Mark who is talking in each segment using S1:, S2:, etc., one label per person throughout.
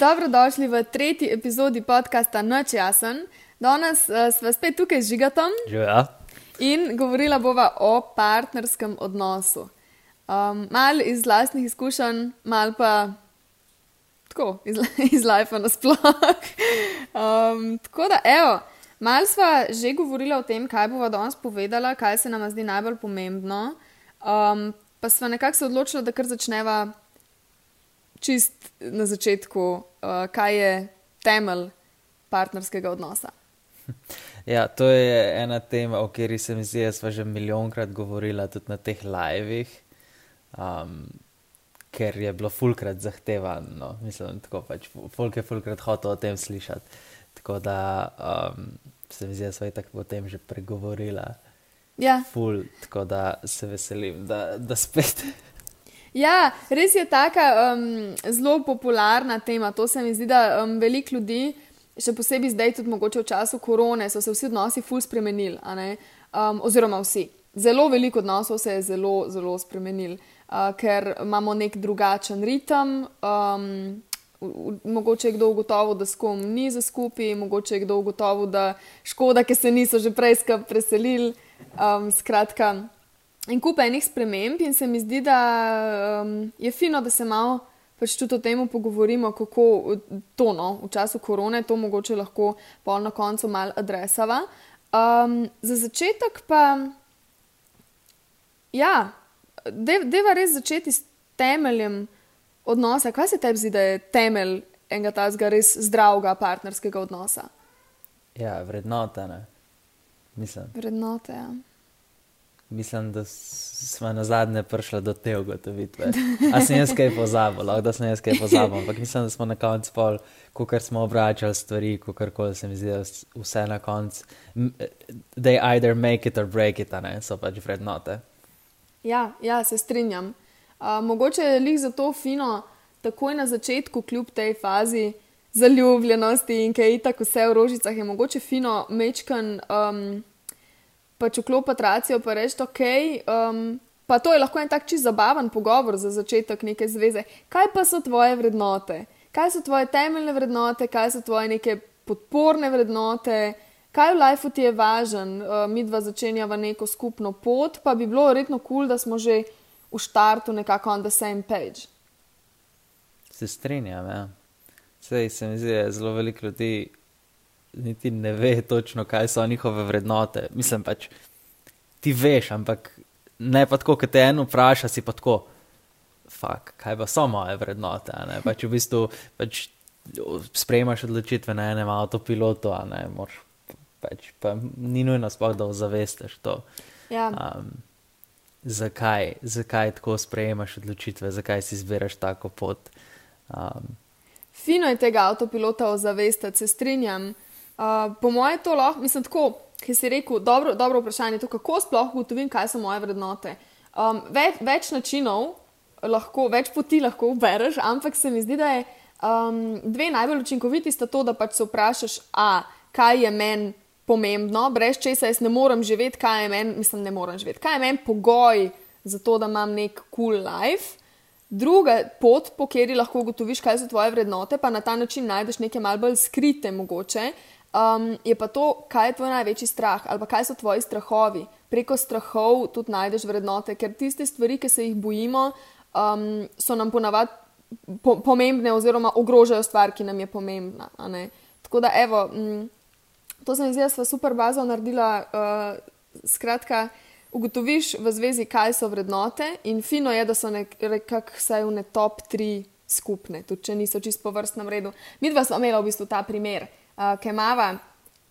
S1: Dobrodošli v tretji epizodi podcasta Noč jasen. Danes uh, smo spet tukaj z Žigatom
S2: Živijo.
S1: in govorila bova o partnerskem odnosu. Um, mal iz vlastnih izkušenj, mal pa tako iz, iz life nasploh. Um, tako da, evo, mal sva že govorila o tem, kaj bova danes povedala, kaj se nam zdi najbolj pomembno. Um, pa sva nekako se odločila, da kar začneva čist na začetku, uh, kaj je temelj partnerskega odnosa.
S2: Ja, to je ena tema, o kateri se mi zdi, da smo že milijonkrat govorili, tudi na teh livih, um, ker je bilo fulkrat zahtevano. No. Mislim, tako pač, folk je fulkrat hotel o tem slišati. Tako da um, se mi zdi, da smo i tako o tem že pregovorila.
S1: Ja,
S2: Ful, tako da se veselim, da, da spet.
S1: Ja, res je taka um, zelo popularna tema. To se mi zdi, da um, veliko ljudi, še posebej zdaj, tudi mogoče v času korone, so se vsi odnosi ful spremenili. Um, oziroma vsi. Zelo veliko odnosov se je zelo, zelo spremenil, uh, ker imamo nek drugačen ritem. Um, Mogoče je kdo ugotovil, da s kom ni za skupaj, mogoče je kdo ugotovil, da škoda, ker se niso že prej skupaj preselili. Um, skratka, in kup enih sprememb, in se mi zdi, da um, je fino, da se malo pač tudi o tem pogovorimo, kako to no, v času korone, to mogoče lahko pol na koncu malo adresava. Um, za začetek pa, ja, de- deva res začeti s temeljem odnosa. Kaj se tebi zdi, da je temelj enega tazga res zdravega partnerskega odnosa?
S2: Ja, vrednota. Ne? Mislim,
S1: Vrednote. Ja.
S2: Mislim, da smo na zadnje prišli do te ugotovitve. A sem jaz kaj pozabil, lahko da sem jaz kaj pozabil, ampak mislim, da smo na koncu pol, ko smo obračali stvari, kako koli se mi zdi, vse na koncu. m, They either make it or break it, ne, so pač vrednote.
S1: Ja, ja, se strinjam. Uh, mogoče je lih zato fino, takoj na začetku, kljub tej fazi zaljubljenosti in kaj je tako vse v rožicah, je mogoče fino mečkan um, pač vklopiti racijo pa reči, ok. Um, pa to je lahko en tak čist zabaven pogovor za začetek neke zveze. Kaj pa so tvoje vrednote? Kaj so tvoje temeljne vrednote, kaj so tvoje neke podporne vrednote? Kaj v lifeu ti je važen, uh, mi dva začenjava neko skupno pot, pa bi bilo verjetno kul, cool, da smo že v štartu nekako on the same page.
S2: Se strinjam, ja. Sej se mi zdi, da zelo veliko ljudi niti ne ve točno, kaj so njihove vrednote. Mislim pač, ti veš, ampak ne pa tako, kot te eno vpraša, si pa tako, fak, kaj pa so moje vrednote. Pač v bistvu pač sprejemaš odločitve na enem avtopilotu, a ne, moraš pač, pa ni nujno sploh, da ozavestiš to.
S1: Ja,
S2: Um, zakaj, zakaj tako sprejemaš odločitve, zakaj si izbiraš tako pot. Um,
S1: Fino je tega avtopilota ozavestiti, se strinjam. Uh, po mojem, to lahko, mislim, tako, ki si rekel, dobro, dobro vprašanje, to, kako sploh ugotovim, kaj so moje vrednote. Um, več, več načinov, lahko, več poti lahko ubereš, ampak se mi zdi, da je um, dve najbolj učinkoviti sta to, da pač se vprašaš, a kaj je meni pomembno, brez česa jaz ne morem živeti, kaj je meni, mislim, ne morem živeti, kaj je meni pogoj za to, da imam nek cool life. Druga pot, po kateri lahko ugotoviš, kaj so tvoje vrednote, pa na ta način najdeš nekaj malce bolj skrite, mogoče, um, je pa to, kaj je tvoj največji strah ali kaj so tvoji strahovi. Preko strahov tudi najdeš vrednote, ker tiste stvari, ki se jih bojimo, um, so nam ponavadi po pomembne oziroma ogrožajo stvar, ki nam je pomembna. Tako da, evo, mm, to se mi zdi, da sva super bazo naredila. Uh, skratka, ugotoviš v zvezi, kaj so vrednote, in fino je, da so nekako vsaj v ne top tri skupne, tudi če niso čisto po vrstnem redu. Mi dva smo imela v bistvu ta primer, ki imava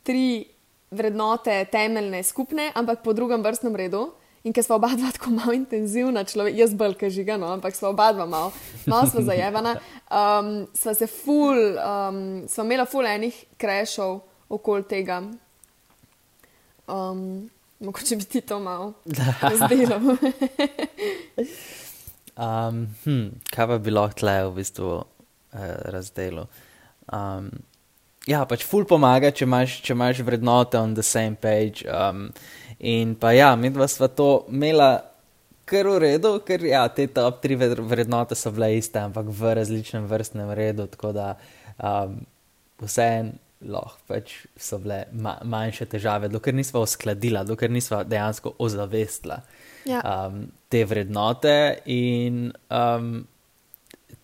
S1: tri vrednote temeljne skupne, ampak po drugem vrstnem redu. In ker smo oba dva tako malo intenzivna, človek, jaz bolj kažiga, no, ampak smo oba dva malo, malo zajevana, um, sva se ful, um, sva imela ful enih krešov okoli tega. Um, mogoče bi ti to malo razdelil.
S2: Um, hm, kaj pa bi lahko tle v bistvu eh, razdelil? Um, ja, pač ful pomaga, če imaš, če imaš vrednote on the same page. Um, in pa ja, mi dva sva to imela kar v redu, ker ja, te top tri vrednote so bile iste, ampak v različnem vrstnem redu, tako da um, vseeno lahko pač so bile ma manjše težave, dokler nismo uskladila, dokler nismo dejansko ozavestila
S1: Ja.
S2: um, te vrednote in um,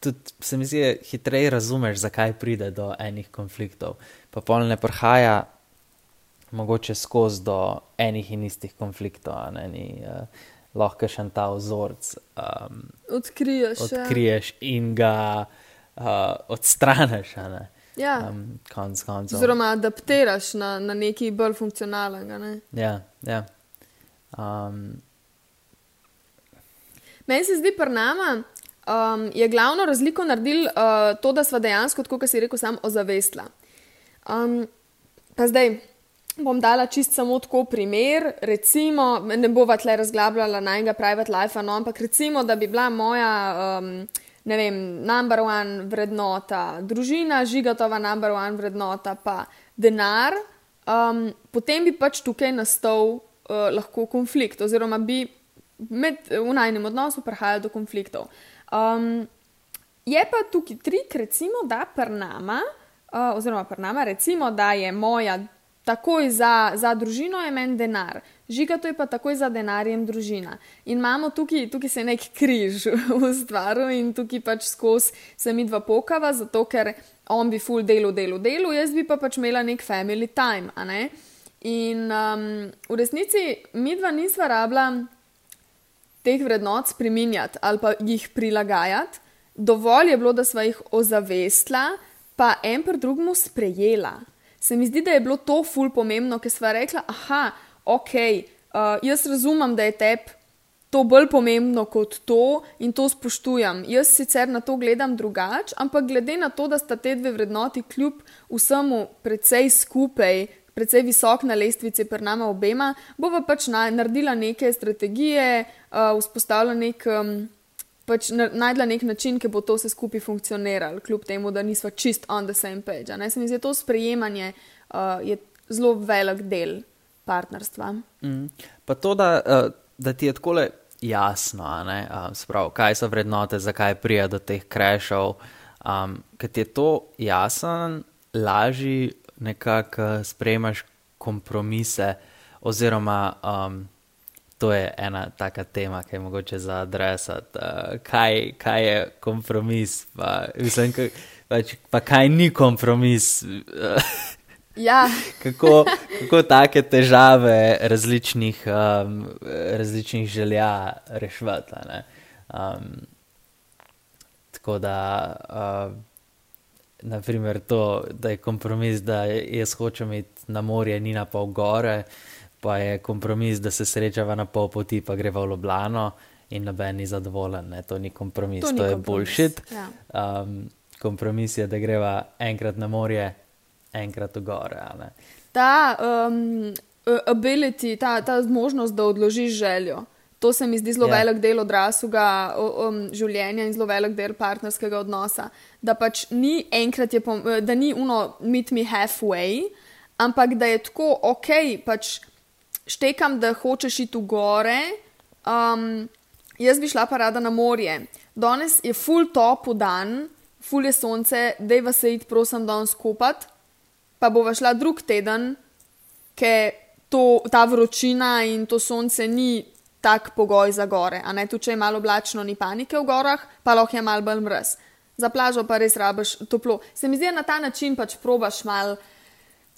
S2: tudi se mi zdi, da hitreje razumeš, zakaj pride do enih konfliktov. Pa pol ne prihaja mogoče skozi do enih in istih konfliktov, ne ni. Uh, Lahko še en ta vzorec um,
S1: Odkriješ. ja.
S2: odkriješ in ga uh, odstraniš.
S1: Ja.
S2: Um, konc koncev.
S1: Oziroma, adaptiraš na, na nekaj bolj funkcionalnega. Ne?
S2: Ja, ja. Um,
S1: Meni se zdi, pri nama um, je glavno razliko naredil uh, to, da smo dejansko, kot si rekel, sam ozavestila. Um, pa zdaj bom dala čist samo tako primer, recimo, ne bova tle razglabljala najnega private life, no, ampak recimo, da bi bila moja. Um, Ne vem, number one vrednota, družina, žigatova number one vrednota, pa denar, um, potem bi pač tukaj nastal uh, lahko konflikt, oziroma bi med, v najnem odnosu prihajalo do konfliktov. Um, je pa tukaj trik, recimo, da pri nama, uh, oziroma pri nama, recimo, da je moja takoj za, za družino je meni denar, žiga to je pa takoj za denarjem družina. In imamo tukaj, tukaj se nek križ v stvaru in tukaj pač skozi se mi dva pokava, zato ker on bi full delo, delo, delo, jaz bi pa pač imela nek family time. In um, v resnici mi dva nisva rabila teh vrednot spreminjati ali pa jih prilagajati. Dovolj je bilo, da sva jih ozavestila, pa en pri drugemu sprejela. Se mi zdi, da je bilo to ful pomembno, ker sva rekla, aha, ok, uh, jaz razumem, da je tebi to bolj pomembno kot to in to spoštujem. Jaz sicer na to gledam drugače, ampak glede na to, da sta te dve vrednoti kljub vsemu precej skupaj, precej visok na lestvici pri nama obema, bova pač na, naredila neke strategije, uh, vzpostavila nek. Um, Pač na- najdla nek način, ki bo to vse skupaj funkcioniralo, kljub temu, da nismo čist on the same page. Ne? Se mi zdi, to sprejemanje uh, je zelo velik del partnerstva.
S2: Mm. Pa to, da, uh, da ti je tako jasno, ne, uh, sprav, kaj so vrednote, zakaj prija do teh krešov. Um, Ker ti je to jasno, lažje nekako sprejemaš kompromise, oziroma um, to je ena taka tema, ki je mogoče za adresati. Uh, kaj, kaj je kompromis, pa, mislim, kaj, pač, pa kaj ni kompromis.
S1: Ja,
S2: kako, kako take težave različnih, um, različnih želja ne. Um, tako da, uh, naprimer, to, da je kompromis, da jaz hočem iti na morje, ni na pol gore, pa je kompromis, da se srečava na pol poti, pa greva v Ljubljano in noben ni zadovoljen. Ne. To ni kompromis,
S1: To ni
S2: to je
S1: kompromis,
S2: bullshit.
S1: ja.
S2: Um, kompromis je, da greva enkrat na morje, enkrat v gore.
S1: ta um, ability, ta, ta možnost, da odložiš željo. To se mi zdi zelo
S2: Ja.
S1: yeah. velik del odraslega um, življenja in zelo velik del partnerskega odnosa. Da pač ni enkrat, je pom, da ni uno meet me halfway, ampak da je tako ok, pač štekam, da hočeš iti v gore. Um, jaz bi šla pa rada na morje. Danes je full top dan, full je sonce, dejva se iti, prosim, danes skupati pa bova šla drug teden, ker to, ta vročina in to sonce ni tak pogoj za gore. A ne tu, če je malo oblačno, ni panike v gorah, pa lahko je malo bolj mrz. Za plažo pa res rabiš toplo. Se mi zdi, na ta način pač probaš mal.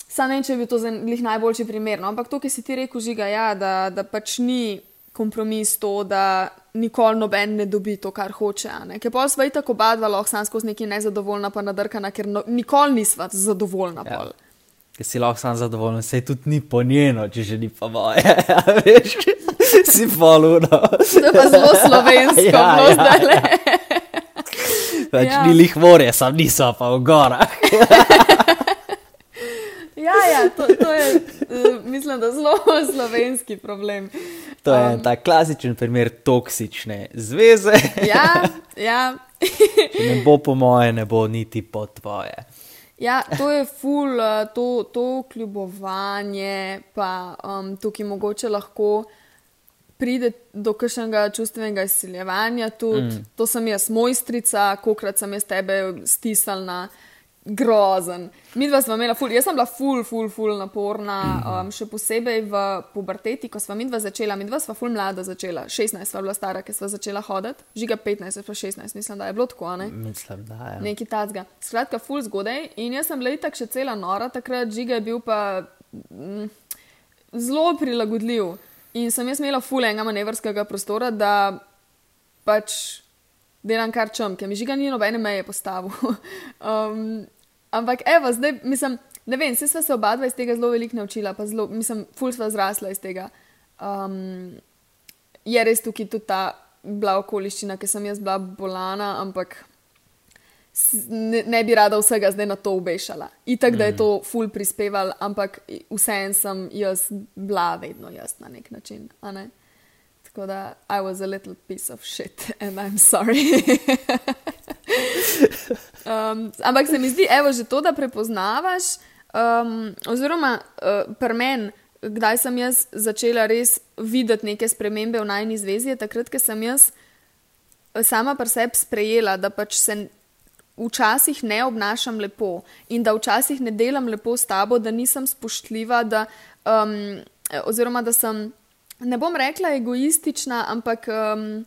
S1: Sam ne vem, če bi to za njih najboljši primer, no? ampak to, ki si ti rekel, žiga, ja, da, da pač ni kompromis to, da nikoli noben ne dobi to, kar hoče. Ker pa sva tako oba dva lahko sam skozi neki nezadovoljna, pa nadrkana, ker no, nikoli nisva zadovoljna.
S2: Ja.
S1: pol.
S2: Ker si lahko sam zadovoljen, se tudi ni po njeno, če že ni pa moje. si poluno.
S1: To je pa zelo slovensko,
S2: Ja,
S1: bilo
S2: ja,
S1: zdaj le.
S2: Več
S1: Ja.
S2: ni lih morje, sam niso pa v gorah.
S1: Ja, ja, to, to je, uh, mislim, da zelo slovenski problem.
S2: To je
S1: Um.
S2: ta klasičen primer toksične zveze.
S1: Ja, ja.
S2: Ne bo po moje, ne bo niti po tvoje.
S1: Ja, to je ful, uh, to, to kljubovanje, pa um, tukaj mogoče lahko pride do kakšnega čustvenega izsiljevanja, tudi mm. to sem jaz mojstrica, kolikrat sem jaz tebe stisnila. Grozen. Mi dva smo imela, ful, jaz sem bila ful, ful, ful naporna, um, še posebej v puberteti, ko smo mi dva začela. Mi dva smo ful mlada začela, 16 sva bila stara, ki smo začela hoditi, žiga 15, pa 16, mislim, da je bilo tako, ne?
S2: Mislim, da je.
S1: Neki tacga. Skratka, ful zgodaj in jaz sem bila itak še cela nora, takrat žiga je bil pa mm, zelo prilagodljiv. In sem jaz imela ful enega manevrskega prostora, da pač delam kar čem, ker mi žiga ni nobene meje postavil. um, ampak evo, zdaj mislim, ne vem, se sva se oba dva iz tega zelo veliko naučila, pa zelo, mislim, ful sva zrasla iz tega. Um, je res tukaj tudi ta bila okoliščina, ker sem jaz bila bolana, ampak ne, ne bi rada vsega zdaj na to obešala. Itak, da je mm. to ful prispeval, ampak vseeno sem jaz bila vedno jaz na nek način. Ne? Tako da, I was a little piece of shit and I'm sorry. um, ampak se mi zdi, evo, že to, da prepoznavaš, um, oziroma uh, pri meni. Kdaj sem jaz začela res videti neke spremembe v najni zvezi, je takrat, ko sem jaz sama pri sebi sprejela, da pač se včasih ne obnašam lepo in da včasih ne delam lepo s tabo, da nisem spoštljiva, da, um, oziroma da sem, ne bom rekla egoistična, ampak um,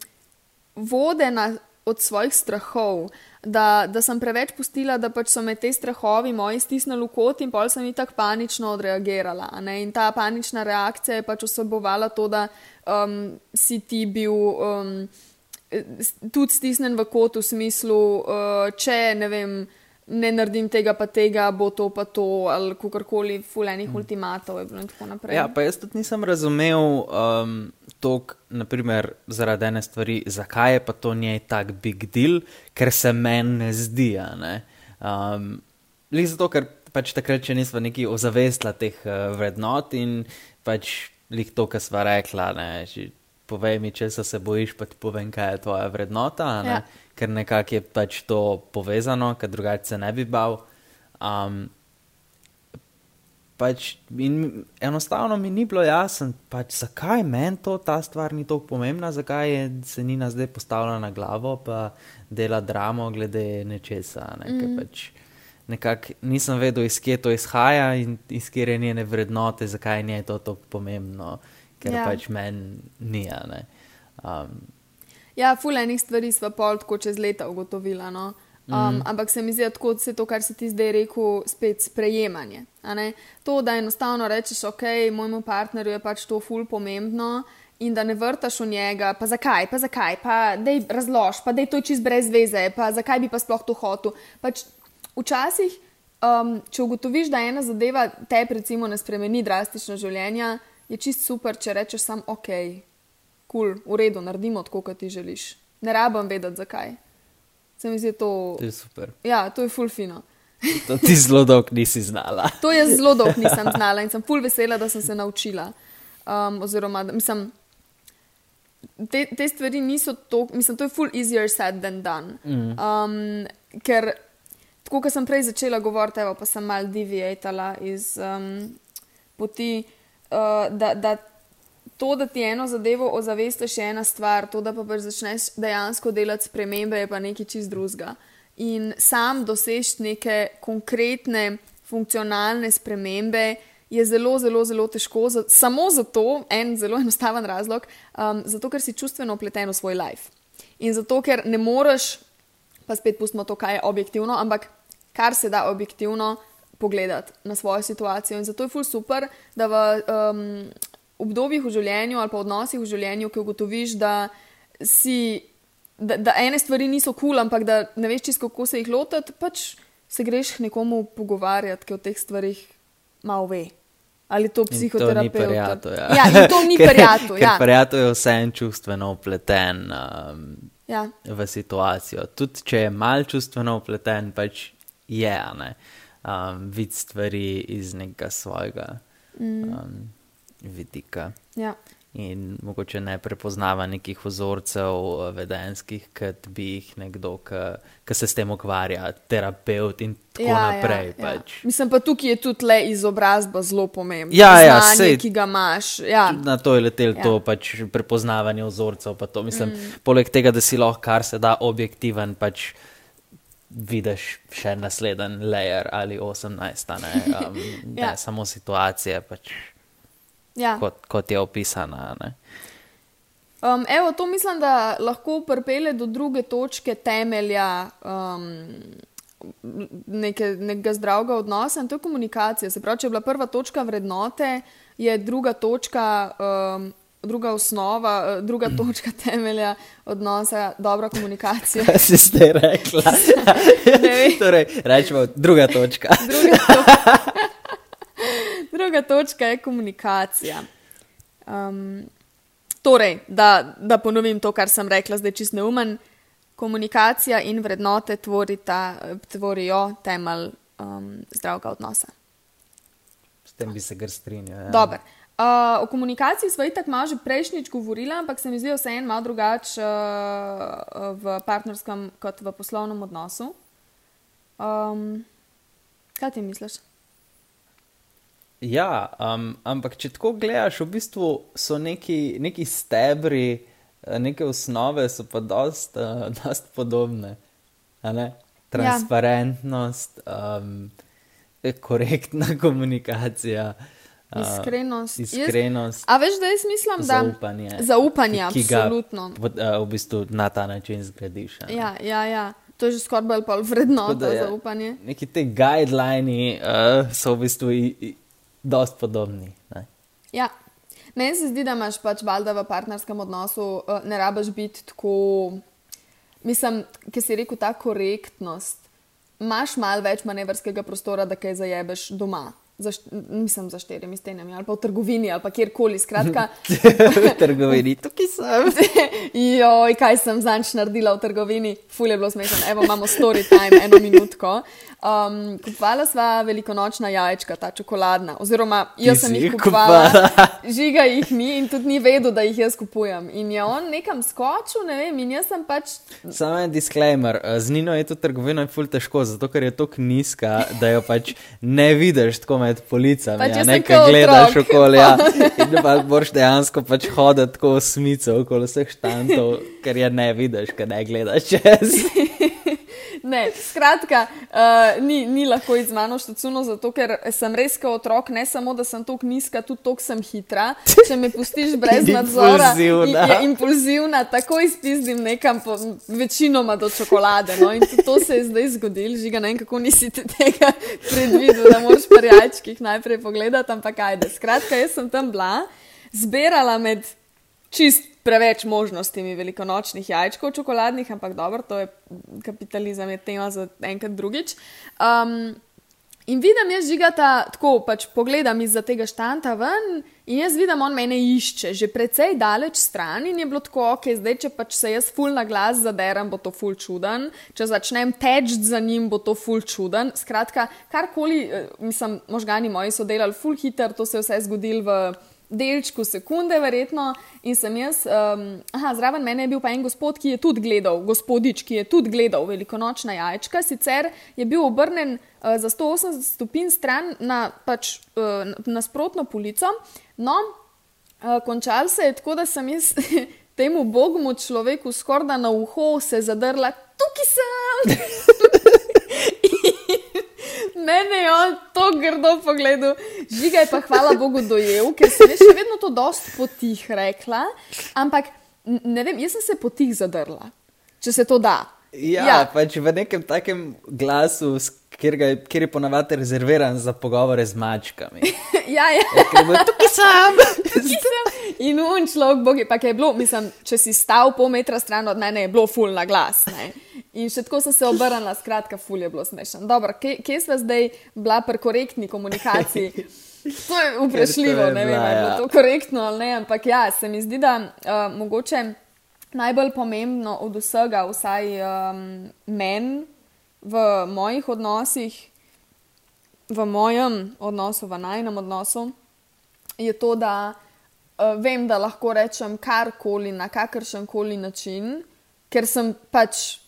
S1: vodena od svojih strahov. Da, da sem preveč pustila, da pač so me te strahovi moji stisnili v kot in pol sem jih tako panično odreagirala. Ne? In ta panična reakcija je pač osebovala to, da um, si ti bil. Um, tudi stisnen v kot, v smislu, uh, če ne vem. Ne naredim tega, pa tega, bo to, pa to, ali kako koli, fulejnih mm. ultimatov.
S2: Ja, pa jaz tudi nisem razumel um, to, naprimer, zaradi ene stvari, zakaj je pa to njej tak big deal, ker se meni ne zdi. Ne? Um, zato, ker pač takrat, če nismo neki ozavestila teh uh, vrednot in pač lik to, kar sva rekla, ne, povej mi, če se bojiš, pa ti povem, kaj je tvoja vrednota, ne? ja. ker nekako je pač to povezano, ker drugače se ne bi bal. Um, pač enostavno mi ni bilo jasno, pač, zakaj meni to ta stvar ni tako pomembna, zakaj je se Nina zdaj postavila na glavo, pa dela dramo glede nečesa. Ne? Mm. Pač, Nekako nisem vedel, iz kje to izhaja in iz kje je njene vrednote, zakaj je to tako pomembno ker ja. pač meni ni. Um,
S1: ja, fulejnih stvari smo pol tako čez leta ugotovili. No? Um, mm. Ampak se mi zdi, da je to, kar si ti zdaj rekel, spet sprejemanje. To, da enostavno rečeš, ok, mojemu partnerju je pač to ful pomembno. In da ne vrtaš v njega, pa zakaj, pa zakaj, pa da je razlož, pa da je to čist brez veze, pa zakaj bi pa sploh to hotel. Pač včasih, um, če ugotoviš, da ena zadeva te, recimo, ne spremeni drastično življenje, je čist super, če rečeš sam ok, kul, cool, v redu, naredimo tako, kot ti želiš. Ne rabim vedeti, zakaj. Se mi zdi to.
S2: To je super.
S1: Ja, to je fulfino.
S2: To ti zelo dolgo nisi znala.
S1: to jaz zelo dolgo nisem znala in sem ful vesela, da sem se naučila. Um, oziroma, da, mislim, te, te stvari niso to, mislim, to je ful easier said than done. Mm. Um, ker, tako kot sem prej začela govoriti, pa sem mal deviatala iz um, poti uh, da, da to, da ti eno zadevo ozavestiš, je ena stvar, to, da pa pač začneš dejansko delati spremembe, je pa nekaj čist drugega. In sam dosež neke konkretne, funkcionalne spremembe. Je zelo, zelo, zelo težko, za, samo zato, en zelo enostaven razlog, um, zato ker si čustveno upleten v svoj life. In zato ker ne moreš, pa spet pustimo to, kaj je objektivno, ampak kar se da objektivno, pogledati na svojo situacijo. In zato je ful super, da v um, obdobjih v življenju ali pa odnosih v življenju, ki ugotoviš, da, si, da, da ene stvari niso kul, cool, ampak da ne veš čisto, kako se jih lotiti, pač se greš nekomu pogovarjati, ki o teh stvarih malo ve. Ali to psihoterapeut?
S2: Ja.
S1: ja, to ni prijatelj.
S2: Ja, prijatelj je vse en čustveno upleten um, ja. v situacijo. Tudi če je mal čustveno upleten, pač je. Ne? Um, videti stvari iz nekega svojega mm. um, vidika.
S1: Ja.
S2: in mogoče ne prepoznava nekih vzorcev eh, vedenskih, kot bi jih nekdo, ki se s tem ukvarja, terapeut in tako ja, naprej.
S1: Ja, pač. ja. Mislim pa tukaj je tudi le izobrazba zelo pomembna.
S2: Ja, ja, sej,
S1: ki ga imaš. Ja.
S2: Na to je letel ja. to pač prepoznavanje vzorcev. Mislim, mm. Poleg tega, da si lahko kar se da objektiven. Pač, Vidiš še naslednji layer ali 18, ne, um, ja. ne samo situacije. Pač ja. kot, kot je opisana.
S1: Um, evo, to mislim, da lahko pripelje do druge točke temelja um, neke, nekega zdravega odnosa in to je komunikacija. Se pravi, če je bila prva točka vrednote, je druga točka. Um, Druga osnova, uh, druga točka temelja odnosa, dobra komunikacija.
S2: Kaj si zdaj rekla? torej, rečemo, druga točka.
S1: druga točka. Druga točka je komunikacija. Um, torej, da, da ponovim to, kar sem rekla, zdaj čist neumen. Komunikacija in vrednote tvorita, tvorijo temelj um, zdravega odnosa.
S2: S tem bi se kar strinjal.
S1: Ja. Uh, o komunikaciji smo itak malo že prejšnjič govorili, ampak se mi zdi vseeno malo drugače uh, v partnerskem kot v poslovnem odnosu. Um, kaj ti misliš?
S2: Ja, um, ampak če tako gledaš, v bistvu so neki, neki stebri, neke osnove, so pa dost, uh, dost podobne. Transparentnost, ja. um, korektna komunikacija.
S1: Iskrenost.
S2: Uh, iskrenost.
S1: Jaz, a veš, da jaz mislim, da
S2: zaupanje.
S1: Zaupanje, ki absolutno.
S2: ga uh, v bistvu na ta način zgradiš.
S1: Ja, ja, ja. To je že skoraj bolj pol vrednota ja, zaupanje.
S2: Neki te guidelini uh, so v bistvu. I, i, dost podobni. Ne?
S1: Ja. Meni se zdi, da imaš pač valjda v partnerskem odnosu, uh, ne rabiš biti tako, mislim, ki si rekel, ta korektnost. Imáš malo več manevrskega prostora, da kaj zajebeš doma za, nisem za štirimi stenami ali pa v trgovini ali kjerkoli. Skratka,
S2: v trgovini, tukaj sem.
S1: Joj, kaj sem zanč naredila v trgovini, fulje bilo smešno. Evo, imamo story time, eno minutko. Um, kupovala sva velikonočna jajčka, ta čokoladna. Oziroma, jaz sem jih kupovala, žiga jih ni in tudi ni vedel, da jih jaz kupujem. In je on nekam skočil, ne vem, in jaz sem pač.
S2: Samo en disclaimer, z Nino je to trgovino ful težko, zato ker je tako nizka, da jo pač ne vidiš tako med policami.
S1: Pač
S2: ja, nekaj gledaš okoli, ja, in pa boš dejansko pač hoditi tako smico okoli vseh štantov, ker je ne vidiš, ker ne gledaš čez.
S1: Ne, skratka, uh, ni, ni lahko iz mano štacuno, zato ker sem res kot otrok, ne samo da sem tako nizka, tudi tako sem hitra. Če me pustiš brez nadzora,
S2: impulzivna.
S1: je impulzivna, tako izpizdim nekam, po, večinoma do čokolade. No? In to se je zdaj zgodilo, žiga ne vem, kako nisi tega predvidel, da moraš parjačkih najprej pogledati, ampak ajde. Skratka, jaz sem tam bila, zbirala med čist preveč možnostmi velikonočnih jajčkov, čokoladnih, ampak dobro, to je kapitalizem, je tema za enkrat drugič. Um, in vidim, jaz žigata tako, pač pogledam iz tega štanta ven in jaz vidim, on mene išče, že precej daleč stran in je bilo tako, ok, zdaj če pač se jaz ful na glas zaderam, bo to ful čuden, če začnem teč za njim, bo to ful čuden. Skratka, karkoli, eh, mislim, možgani moji so delali ful hiter, to se je vse zgodilo v delčku sekunde, verjetno. In sem jaz, um, aha, zraven mene je bil pa en gospod, ki je tudi gledal, gospodič, ki je tudi gledal velikonočna jajčka, sicer je bil obrnen uh, za 180 stopinj stran na pač, uh, nasprotno polico. No, uh, končal se je tako, da sem jaz temu bogu človeku skorda na uho se zadrla, tukaj sem. Mene je on to grdo pogledal, žiga je pa hvala Bogu dojel, ker sem še vedno to dost potih rekla. Ampak ne vem, jaz sem se potih zadrla, če se to da.
S2: Ja, ja. pač v nekem takem glasu, kjer, ga, kjer je ponavadi rezerviran za pogovore z mačkami.
S1: ja, ja.
S2: ja tukaj sem.
S1: tukaj sem. In un človek, bogi, pa je bilo, mislim, če si stal pol metra stran od mene, je bilo full na glas. Ne? In še tako sem se obrnila, skratka, ful je bilo smešno. Dobro, kje, kje smo zdaj bila pri korektni komunikaciji? To je vprašljivo, ne vem, ali je ja. to korektno ali ne, ampak ja, se mi zdi, da uh, mogoče najbolj pomembno od vsega, vsaj um, meni v mojih odnosih, v mojem odnosu, v najnem odnosu, je to, da uh, vem, da lahko rečem karkoli na kakršen koli način, ker sem pač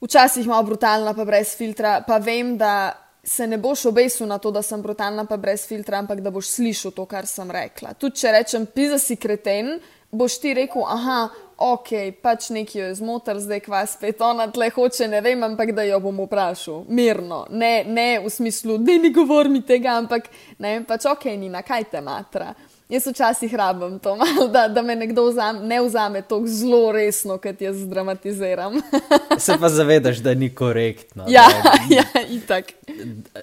S1: včasih malo brutalna, pa brez filtra, pa vem, da se ne boš obesil na to, da sem brutalna, pa brez filtra, ampak da boš slišal to, kar sem rekla. Tudi če rečem, pisa si kreten, boš ti rekel, aha, ok, pač nekaj je zmotil, zdaj kva spet ona tle hoče, ne vem, ampak da jo bom vprašal, mirno, ne, ne v smislu, da ni govor mi tega, ampak ne vem, pač ok, ni na kaj te matra. Jaz včasih rabim to, malo, da, da me nekdo vzame, ne vzame tako zelo resno, kot jaz dramatiziram.
S2: Se pa zavedaš, da ni korektno.
S1: Ja, da, ja itak.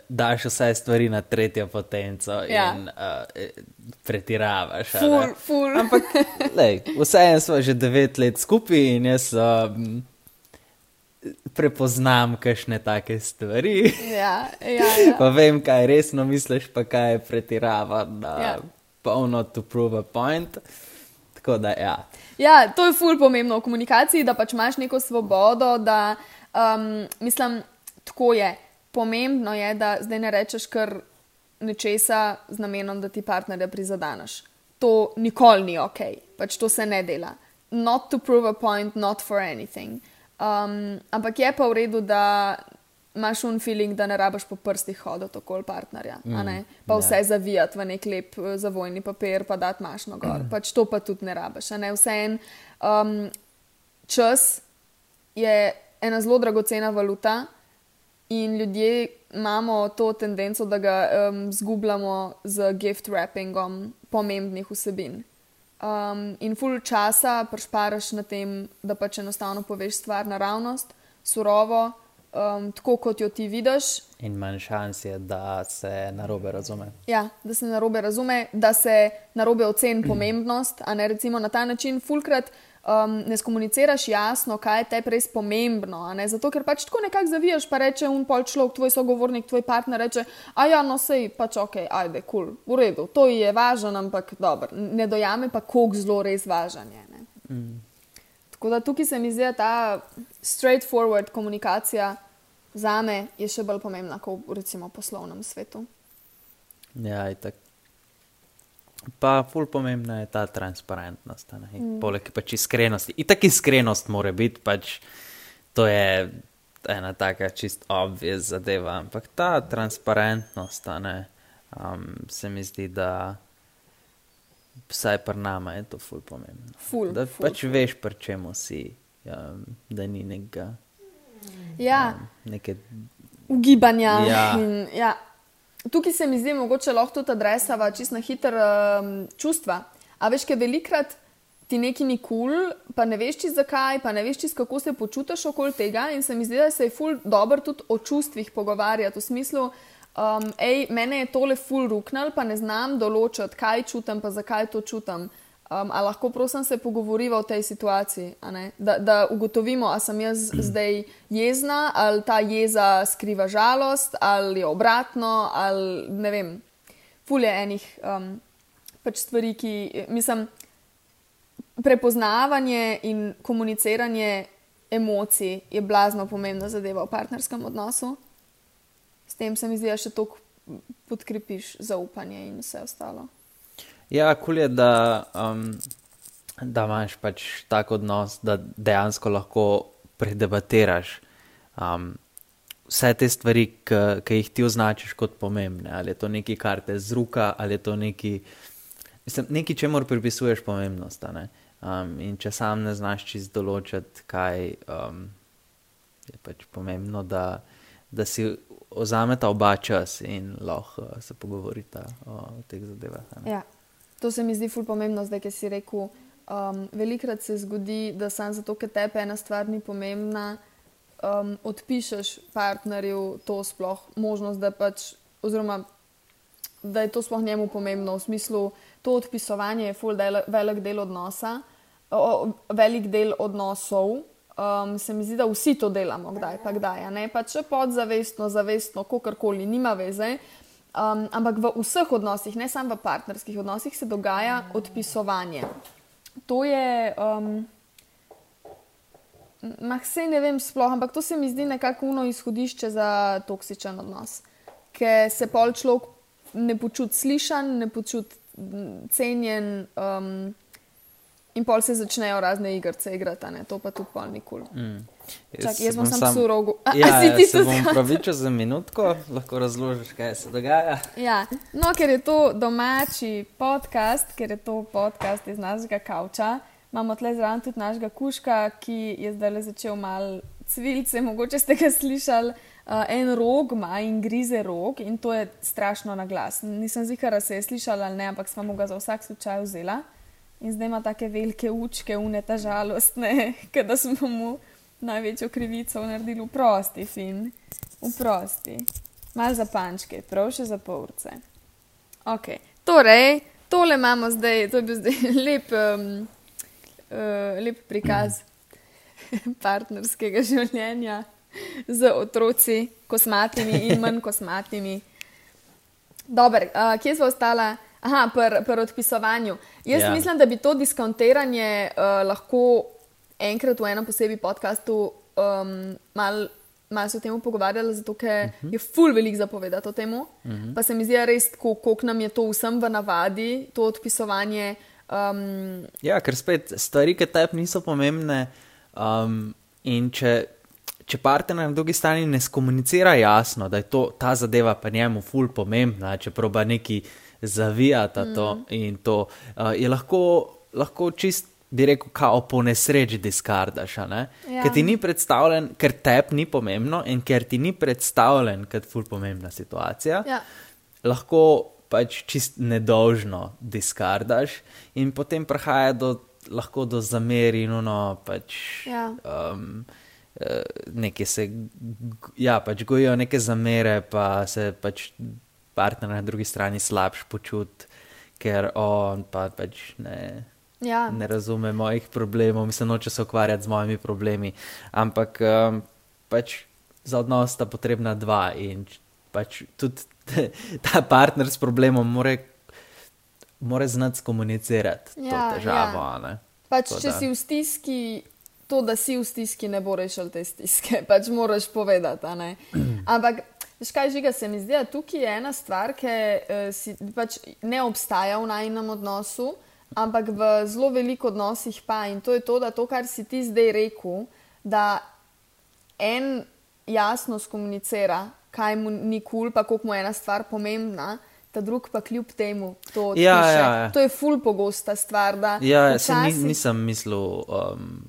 S2: Daš vse stvari na tretjo potenco ja. in uh, pretiravaš.
S1: Ful, ful.
S2: Ampak, vseeno smo že devet let skupaj in jaz. Um, Prepoznam kakšne take stvari.
S1: Ja, ja, ja.
S2: Pa vem, kaj resno misliš, pa kaj je pretiravano. Ja polno to prove a point. Tako da, ja.
S1: Ja, to je ful pomembno v komunikaciji, da pač imaš neko svobodo. Da, um, mislim, tako je. Pomembno je, da zdaj ne rečeš kar nečesa z namenom, da ti partnerja prizadaneš. To nikoli ni ok, pač to se ne dela. Not to prove a point, not for anything. Um, ampak je pa v redu, da imaš un feeling, da ne rabiš po prstih hoditi okoli partnerja, mm, pa vse yeah. zavijati v nek lep eh, zavojni papir, pa dati mašno gor. Mm. Pač to pa tudi ne rabiš. Ne? Vse en um, čas je ena zelo dragocena valuta in ljudje imamo to tendenco, da ga um, zgubljamo z gift wrappingom pomembnih vsebin. Um, in full časa prešparaš na tem, da pač enostavno poveš stvar naravnost, surovo um, tako, kot jo ti vidiš.
S2: In manj šans je, da se narobe razume.
S1: Ja, da se narobe razume, da se narobe oceni pomembnost. Ne, recimo na ta način, fulkrat um, ne komuniciraš jasno, kaj je tebi res pomembno. Zato, ker pač tako nekako zavijaš, pa reče un pol človek, tvoj sogovornik, tvoj partner, reče: A ja, no, sej pač ok, ajde, kul, cool, v redu, to je važno, ampak dobro, ne dojame pa, koliko zelo res važan je. Mm. Tako da tukaj se mi zdi ta straightforward komunikacija za me je še bolj pomembna kot v recimo poslovnem svetu.
S2: Ja, tako. Pa, ful pomembna je ta transparentnost, mm. poleg pač iskrenosti. In tako iskrenost mora biti, pač to je ena taka čist obvez zadeva. Ampak ta transparentnost, ne, um, se mi zdi, da vsaj pri nama je to ful pomembno.
S1: Ful,
S2: da
S1: ful,
S2: pač ful. veš, pri čemu si, um, da ni nekega.
S1: Ja.
S2: Um, neke...
S1: Ugibanja.
S2: Ja.
S1: In, ja. Tukaj se mi zdi, mogoče lahko tudi adresava čist na hiter um, čustva. A veš, ker velikrat ti neki ni kul, cool, pa ne veš čist zakaj, pa ne veš čist kako se počutiš okoli tega. In se mi zdi, da se je ful dobro tudi o čustvih pogovarjati v smislu. Um, ej, mene je tole ful ruknil, pa ne znam določiti, kaj čutim, pa zakaj to čutim. Um, ali lahko, prosim, se pogovoriva o tej situaciji, da, da ugotovimo, ali sem jaz zdaj jezna, ali ta jeza skriva žalost, ali je obratno, ali ne vem. Fulje enih um, pač stvari, ki mislim, prepoznavanje in komuniciranje emocij je blazno pomembna zadeva v partnerskem odnosu. S tem se mi zdi, da še toliko podkrepiš zaupanje in vse ostalo.
S2: Ja, kul je, da, um, da imaš pač tak odnos, da dejansko lahko predebatiraš um, vse te stvari, ki jih ti označiš kot pomembne. Ali je to nekaj, kar te zruka, ali je to nekaj, mislim, nekaj čemu pripisuješ pomembnost. Um, in če sam ne znaš čist določiti, kaj um, je pač pomembno, da, da si. Ozameta oba čas in lahko se pogovorita o teh zadevah.
S1: Ja. To se mi zdi ful pomembno, zdaj, ki si rekel. Um, velikrat se zgodi, da sam zato, ker tebi ena stvar ni pomembna, um, odpišeš partnerju to sploh možnost, da, pač, oziroma, da je to sploh njemu pomembno. V smislu, to odpisovanje je ful del, velik del odnosa, o, velik del odnosov. Um, se mi zdi, da vsi to delamo, kdaj pa kdaj. Ne pa če podzavestno, zavestno, kakorkoli, nima veze. Um, ampak v vseh odnosih, ne samo v partnerskih odnosih, se dogaja odpisovanje. To je, um, vse ne vem, sploh, ampak to se mi zdi nekako uno izhodišče za toksičen odnos, ker se pol človek ne počuti slišan, ne počuti cenjen. Um, In pol se začnejo razne igrice igrati, a ne? to pa tudi pol nikoli.
S2: Mm.
S1: Čak, jaz
S2: bom
S1: sem sam v rogu. A,
S2: Ja,
S1: a si ti
S2: jaz se bom pravičil za minutko, lahko razložiš, kaj se dogaja.
S1: Ja, no, ker je to domači podcast, ker je to podcast iz našega kavča, imamo tle zraven tudi našega kuška, ki je zdaj le začel mal cvilce, mogoče ste ga slišali. Uh, en rog ima in grize rog, in to je strašno na glas. Nisem zikara, se je slišala ali ne, ampak smo ga za vsak slučaj vzela. In zdaj ima take velike učke, uneta žalostne, da smo mu največjo krivico naredili v prosti, fin, v prosti. Mal za pančke, prav še za polce. Okay. Torej, tole imamo zdaj, to je bil zdaj lep, um, uh, lep prikaz partnerskega življenja z otroci, kosmatimi in manj kosmatimi. Dobro, uh, kje smo ostala? Aha, pri pr odpisovanju. Jaz ja. Mislim, da bi to diskontiranje uh, lahko enkrat v enem posebnem podkastu um, malo mal se o tem pogovarjali, zato ker uh -huh. je ful velik zapovedati o tem. Uh -huh. Pa se mi zdi res, koliko nam je to vsem v navadi, to odpisovanje. Um,
S2: Ja, ker spet stvari, ki tebi niso pomembne. Um, in če, če partner na drugi strani ne skomunicira jasno, da je to, ta zadeva pa njemu ful pomembna, če proba neki zavijati mm. to in to, uh, je lahko, lahko čist. Bi rekel, kao po nesreči diskardaš, ja.
S1: Ja.
S2: ker ti ni predstavljen, ker tebi ni pomembno in ker ti ni predstavljen kot ful pomembna situacija,
S1: ja.
S2: lahko pač čist nedolžno diskardaš in potem prihaja do, lahko do zameri in ono pač.
S1: Ja.
S2: Um, eh, Nekaj se, ja, pač gojijo neke zamere, pa se pač partner na drugi strani slabš počuti, ker on pa pač ne,
S1: Ja.
S2: ne razume mojih problemov, mislim, noče se ukvarjati z mojimi problemi. Ampak um, pač za odnos sta potrebna dva in pač tudi ta partner s problemom more, more znati komunicirati
S1: Ja,
S2: to težavo.
S1: ja. Pač,
S2: To
S1: če
S2: da.
S1: si v stiski, to, da si v stiski, ne bo rešil te stiske, pač moraš povedati. Ampak, veš kaj žiga, se mi zdi, da tukaj je ena stvar, ki uh, si, pač ne obstaja v najnem odnosu, ampak v zelo veliko odnosih pa. In to je to, da to, kar si ti zdaj rekel, da en jasno skomunicira, kaj mu ni kul, cool, pa koliko mu je ena stvar pomembna. Ta drug pa kljub temu to odpiše.
S2: Ja, ja, ja.
S1: To je ful pogosta stvar. Da
S2: Ja, se ni,
S1: včasih-
S2: nisem mislil um,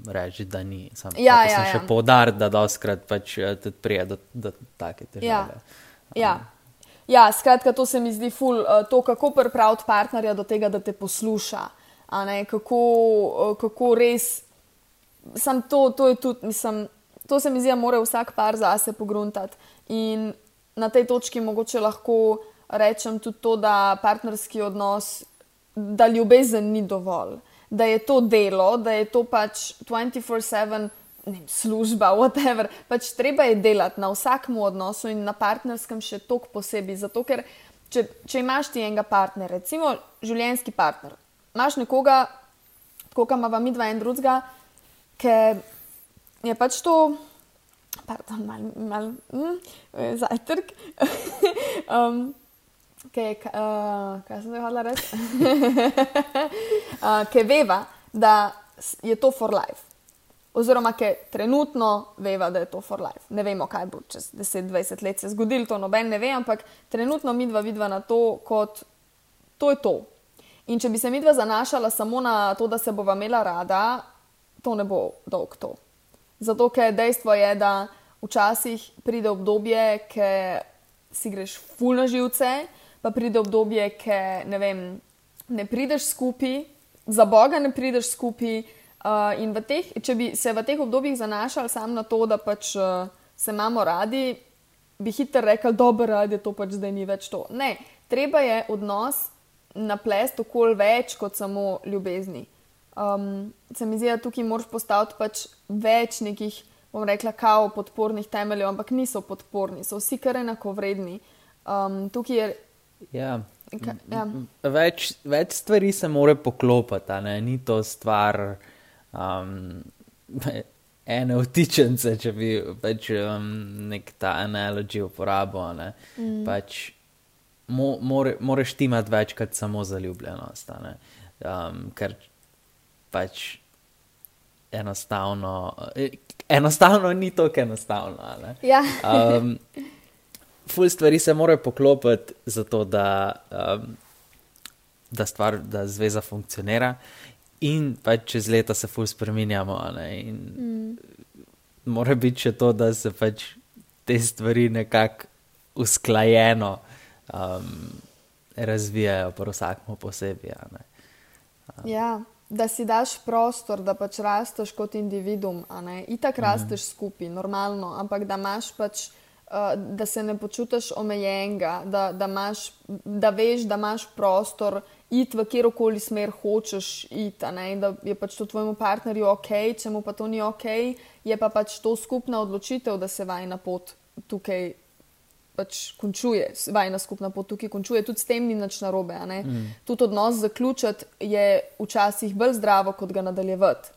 S2: reči, da ni. Sam
S1: Ja, ja,
S2: sem
S1: ja.
S2: še poudariti, da doskrat pač eh, tudi prije do, do take težave.
S1: Ja. ja, skratka, to se mi zdi ful, uh, to kako pripraviti partnerja do tega, da te posluša. Ne, kako, uh, kako res. Sam to, to je tudi, mislim, to se mi zdi, da mora vsak par zase pogruntati. In na tej točki mogoče lahko rečem tudi to, da partnerski odnos, da ljubezen ni dovolj, da je to delo, da je to pač 24-7 ne vem, služba, whatever. Pač treba je delati na vsakem odnosu in na partnerskem še toliko posebej. Zato, ker če, če imaš ti enega partnerja, recimo življenjski partner, imaš nekoga, koga ima mi dva in drugega, ki je pač to. Pardon, mal, mal, mm, zajtrk. um, Kaj, uh, kaj sem zdaj hodila reči? uh, Ker veva, da je to for life. Oziroma, ker trenutno veva, da je to for life. Ne vemo, kaj bo čez 10-20 let se zgodilo, to noben ne ve, ampak trenutno mi dva vidva na to, kot to je to. In če bi se mi dva zanašala samo na to, da se bova imela rada, to ne bo dolg to. Zato, ker dejstvo je, da včasih pride obdobje, ki si greš ful na živce, pa pride obdobje, ki ne vem, ne prideš skupaj, za Boga ne prideš skupaj. Uh, in teh, če bi se v teh obdobjih zanašali samo na to, da pač uh, se imamo radi, bi hitro rekli, dobro, radi to pač zdaj ni več to. Ne, treba je odnos naplesti okoli več kot samo ljubezni. Um, se mi zdi, da tukaj moraš postaviti pač več nekih, bom rekla, kao podpornih temeljev, ampak niso podporni, so vsi kar enako vredni. Um, tukaj je.
S2: Ja.
S1: Ka, ja.
S2: Več, več stvari se more poklopiti, ni to stvar um, ene vtičence, če bi pač um, nek ta analogijo uporabil. Ne? Mm. Pač, mo, more, moraš ti imeti več kot samo zaljubljenost. Um, ker pač enostavno, eh, enostavno ni tako enostavno.
S1: Ja.
S2: um, ful stvari se morajo poklopiti, zato da, um, da stvar, da zveza funkcionira. In pač čez leta se ful spremenjamo. Mm. Mora biti še to, da se pač te stvari nekako usklajeno um, razvijajo, pa vsakmo posebej.
S1: Um. Ja, da si daš prostor, da pač rasteš kot individuum, itak mm. rasteš skupaj, normalno, ampak da imaš pač. Uh, da se ne počutiš omejenega, da, da, imaš, da veš, da imaš prostor iti v kjerkoli smer hočeš iti, da je pač to tvojemu partnerju ok, če mu pa to ni ok, je pa pač to skupna odločitev, da se vajna pot tukaj pač končuje, vajna skupna pot tukaj končuje, tudi s tem ni nič narobe. Mm. Tudi odnos zaključiti je včasih bolj zdravo, kot ga nadaljevati.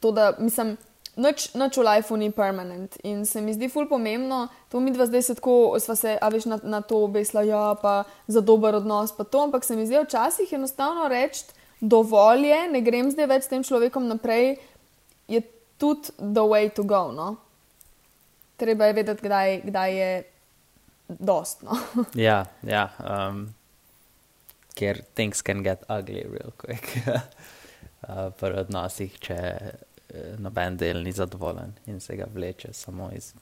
S1: To, da mislim. Noč, noč v lifeu ni permanent in se mi zdi ful pomembno, to mi dva zdaj se tako, sva se, a veš, na, na to obesla, ja, pa za dober odnos, pa to, ampak se mi zdi včasih enostavno reči, dovolj je, ne grem zdaj več s tem človekom naprej, je tudi the way to go, no. Treba je vedeti, kdaj, kdaj je dostno.
S2: ja, ja, um, ker things can get ugly real quick. uh, v odnosih, če noben del ni zadovoljen in se ga vleče samo iz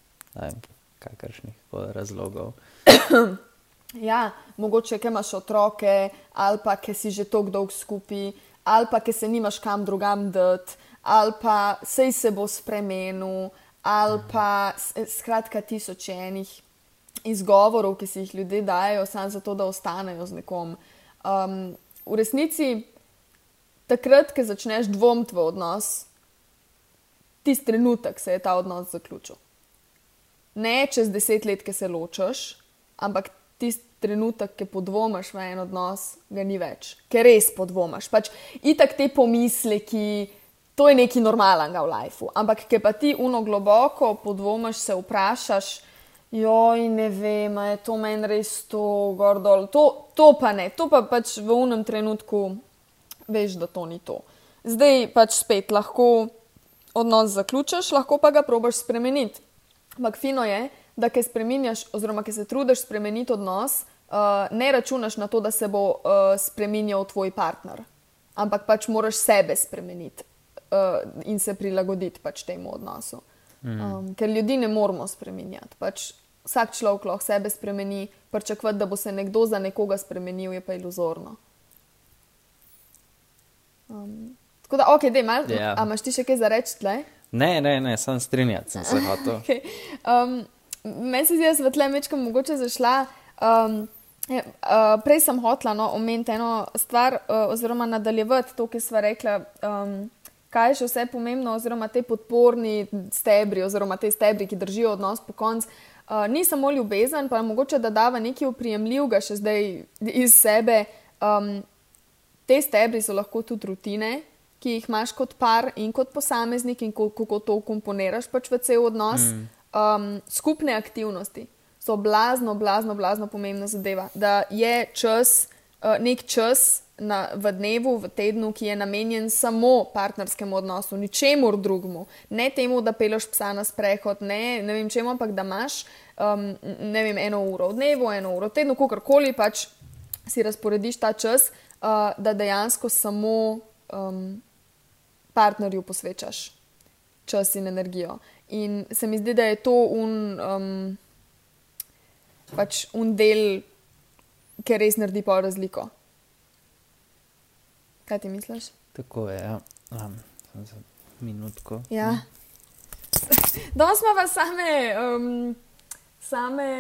S2: kakršnih razlogov.
S1: ja, mogoče, ker imaš otroke, ali pa ker si že tako dolgo skupaj, ali pa ker se nimaš kam drugam dati, ali pa sej se bo spremenil, ali pa skratka tisoč enih izgovorov, ki si jih ljudje dajo, samo zato, da ostanejo z nekom. Um, v resnici, takrat, ko začneš dvomiti v odnos, tisti trenutek se je ta odnos zaključil. Ne čez deset let, ki se ločiš, ampak tisti trenutek, ki podvomaš v en odnos, ga ni več, ker res podvomaš. Pač itak te pomisleki, to je nekaj normalnega v lifeu. Ampak, ki pa ti uno globoko podvomaš, se vprašaš. Joj, ne vem, je to meni res to, gordol. To, to pa ne, to pa pač v unem trenutku veš, da to ni to. Zdaj pač spet lahko odnos zaključiš, lahko pa ga probiš spremeniti. Ampak fino je, da ki spremenjaš, oziroma ki se trudiš spremeniti odnos, uh, ne računaš na to, da se bo uh, spremenjal tvoj partner, ampak pač moraš sebe spremeniti uh, in se prilagoditi pač temu odnosu. Mm. Um, ker ljudi ne moramo spremenjati. Pač vsak človek lahko sebe spremeni, pričakovati, da bo se nekdo za nekoga spremenil, je pa iluzorno. Um, Tako da, ok, da imaš, yeah. Ja. imaš ti še kaj za reči tle?
S2: Ne, ne, ne, sem strinjati, sem se hotel.
S1: okay. um, Meni se zdi, da sem tle mečko mogoče zašla. Um, je, uh, prej sem hotla no, omeniti eno stvar, uh, oziroma nadaljevati to, kar sva rekla. Um, Kaj je še vse pomembno, oziroma te podporni stebri, oziroma te stebri, ki držijo odnos po koncu, uh, ni samo ljubezen, pa mogoče da dava nekaj uprijemljivega še zdaj iz sebe. Um, te stebri so lahko tudi rutine, ki jih imaš kot par in kot posameznik, in kako to komponiraš pač v cel odnos. Mm. Um, skupne aktivnosti so blazno, blazno, blazno pomembna zadeva. Da je čas, uh, nek čas na, v dnevu, v tednu, ki je namenjen samo partnerskemu odnosu, ničemur drugemu. Ne temu, da peleš psa na sprehod, ne, ne vem čemu, ampak da imaš um, vem, eno uro v dnevu, eno uro v tednu, kakorkoli pač si razporediš ta čas, uh, da dejansko samo. Um, partnerju posvečaš čas in energijo. In se mi zdi, da je to un, um, pač un del, ki res naredi pa razliko. Kaj ti misliš?
S2: Tako je, ja. um, za minutko.
S1: Ja. Danes smo pa same, um, same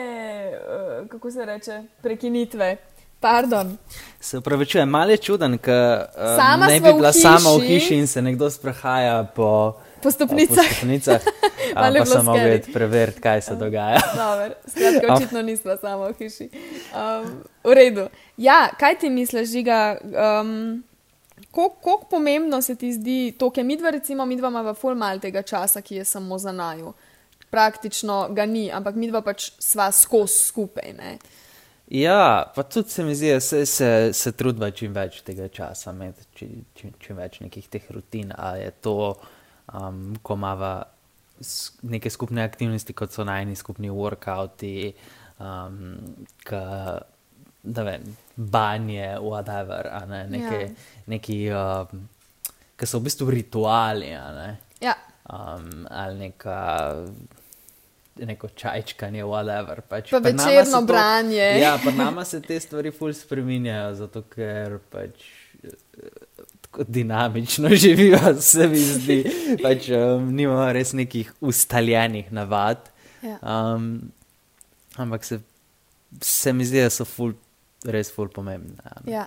S1: uh, kako se reče, prekinitve. Pardon.
S2: Se upravičujem, malo je čuden, ker uh, ne bi bila v sama v hiši in se nekdo sprehaja po,
S1: po stopnicah.
S2: Po stopnicah. Pa sem mogel preveriti, kaj se dogaja.
S1: Skratka, očitno nismo samo v hiši. Um, v redu. Ja, kaj ti misliš, Žiga? Um, Kako pomembno se ti zdi to, ker mi dva, recimo, mi dva imamo ful mal tega časa, ki je samo za naju. Praktično ga ni, ampak mi dva pač sva skozi skupaj. Uh,
S2: Ja, pa tudi se mi zdi, da se, se, se trudba čim več tega časa, imeti čim, čim, čim več nekih teh rutin. Ali je to, um, ko imamo neke skupne aktivnosti, kot so najni skupni workouti, um, ka, da vem, banje, whatever, ne, neke, ja. neki, um, ki so v bistvu rituali.
S1: Ja.
S2: Um, ali neka neko čajčkanje, whatever. Pač,
S1: pa večerno branje.
S2: To, ja, pa nama se te stvari ful spreminjajo, zato ker pač. Tako dinamično živijo, se mi zdi. Pač, um, nimamo res nekih ustaljenih navad.
S1: Ja.
S2: Um, ampak se, se mi zdi, da so ful, res ful pomembne.
S1: Ja.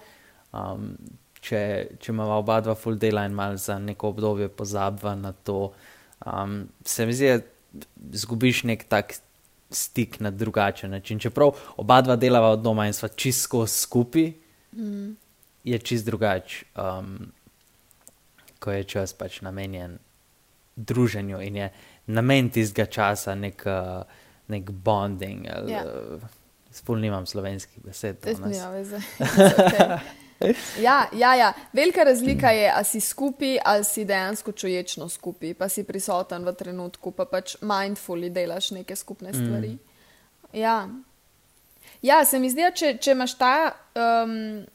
S2: Um, če, če imamo oba dva ful dela in malo za neko obdobje pozabva na to, um, se mi zdi, da zgubiš nek tak stik na drugačen način. Čeprav oba dva delava od doma in sva čisto skupaj,
S1: mm.
S2: je čist drugače, um, ko je čas pač namenjen druženju in je namen tistega časa nek, uh, nek bonding. Ali,
S1: Ja.
S2: uh, Spolno nimam slovenskih besed.
S1: To
S2: danes.
S1: nima veze. Ja, ja, ja. Velika razlika je, ali si skupaj, ali si dejansko čuječno skupaj, pa si prisoten v trenutku, pa pač mindfully delaš neke skupne stvari. Mm. Ja. ja, se mi zdi, če, če imaš ta um,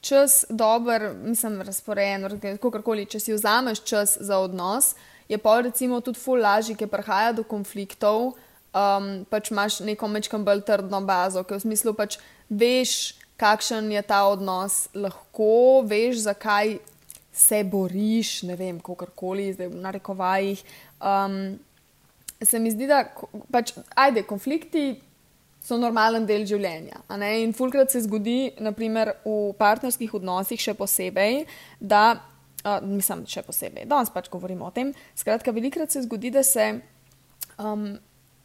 S1: čas dober, mislim, razporejen, kakorkoli, če si vzameš čas za odnos, je pa recimo tudi ful lažji, ker prihaja do konfliktov. Um, pač imaš neko mečkam bolj trdno bazo, ki v smislu pač veš, kakšen je ta odnos, lahko veš, zakaj se boriš, ne vem, kakorkoli, zdaj v narekovajih. Um, se mi zdi, da pač, ajde, konflikti so normalen del življenja. In fulkrat se zgodi, naprimer v partnerskih odnosih, še posebej, da, uh, mislim, še posebej, danes pač govorimo o tem. Skratka, velikrat se zgodi, da se um,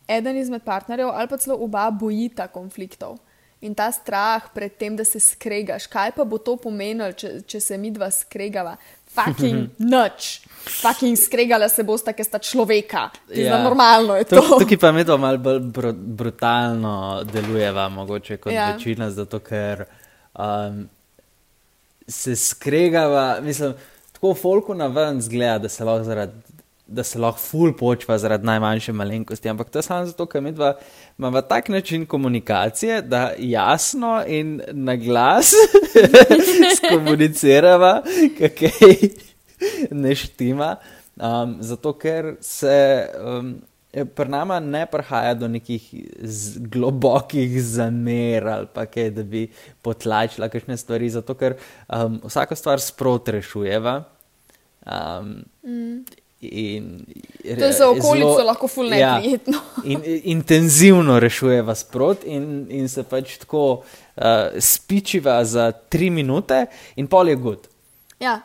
S1: eden izmed partnerjev ali pa celo oba bojita konfliktov. In ta strah pred tem, da se skregaš, kaj pa bo to pomenilo, če, če se mi dva skregava. Fucking noč, fucking skregala se bosta, ker sta človeka. Ja.
S2: Ja.
S1: Normalno je to.
S2: Tuk- Tukaj pa mi to malo bolj br brutalno delujeva, mogoče kot
S1: ja.
S2: večina, zato ker um, se skregava, mislim, tako folku na ven zgleda, da se lahko zaradi. Da se lahko ful počva zaradi najmanjše malenkosti, ampak to je samo zato, ker mi dva imamo tak način komunikacije, da jasno in na glas skomunicirava, kaj ne štima. Um, zato, ker se um, pri nama ne prihaja do nekih globokih zamer ali pa kaj, da bi potlačila kakšne stvari, zato ker um, vsako stvar sprot rešujeva. Um,
S1: Mm.
S2: In,
S1: To je za okolico
S2: zelo-
S1: lahko ful
S2: ja,
S1: neprijetno.
S2: in, intenzivno rešujeva sprot, in, in se pač tako uh, spičiva za tri minute, in pol je good.
S1: Ja.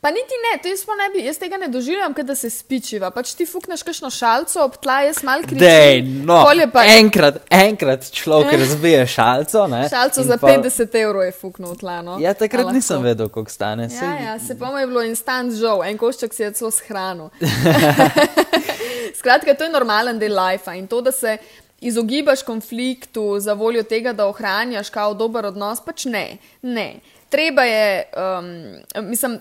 S1: Pa niti ne, to jaz, pa ne bi, jaz tega ne doživljam, da se spičiva. Pač ti fukneš kakšno šalco ob tla, jaz mal kričim.
S2: Dej, no,
S1: pa-
S2: enkrat, enkrat človek razbije šalco. Ne,
S1: Šalco za
S2: pol-
S1: 50 evrov je fuknil v tlano.
S2: Ja, takrat nisem vedel, koliko stane.
S1: Ja, ja, se pa mu je bilo instant žal, en košček si je celo shranil. Skratka, to je normalen del lajfa in to, da se izogibaš konfliktu za voljo tega, da ohranjaš kao dober odnos, pač ne. ne. Treba je, um, mislim,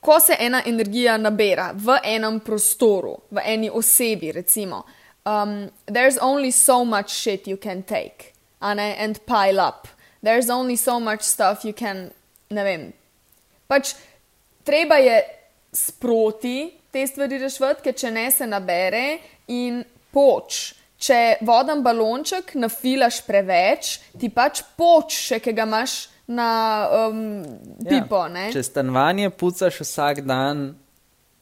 S1: ko se ena energija nabira v enem prostoru, v eni osebi, recimo, um, there's only so much shit you can take a ne, and pile up. There's only so much stuff you can, ne vem. Pač treba je sproti te stvari rešiti, ker če ne se nabere in poč. Če vodan balonček nafilaš preveč, ti pač poč, še ki ga imaš na um, pipo. Ja,
S2: Če stanovanje pucaš vsak dan,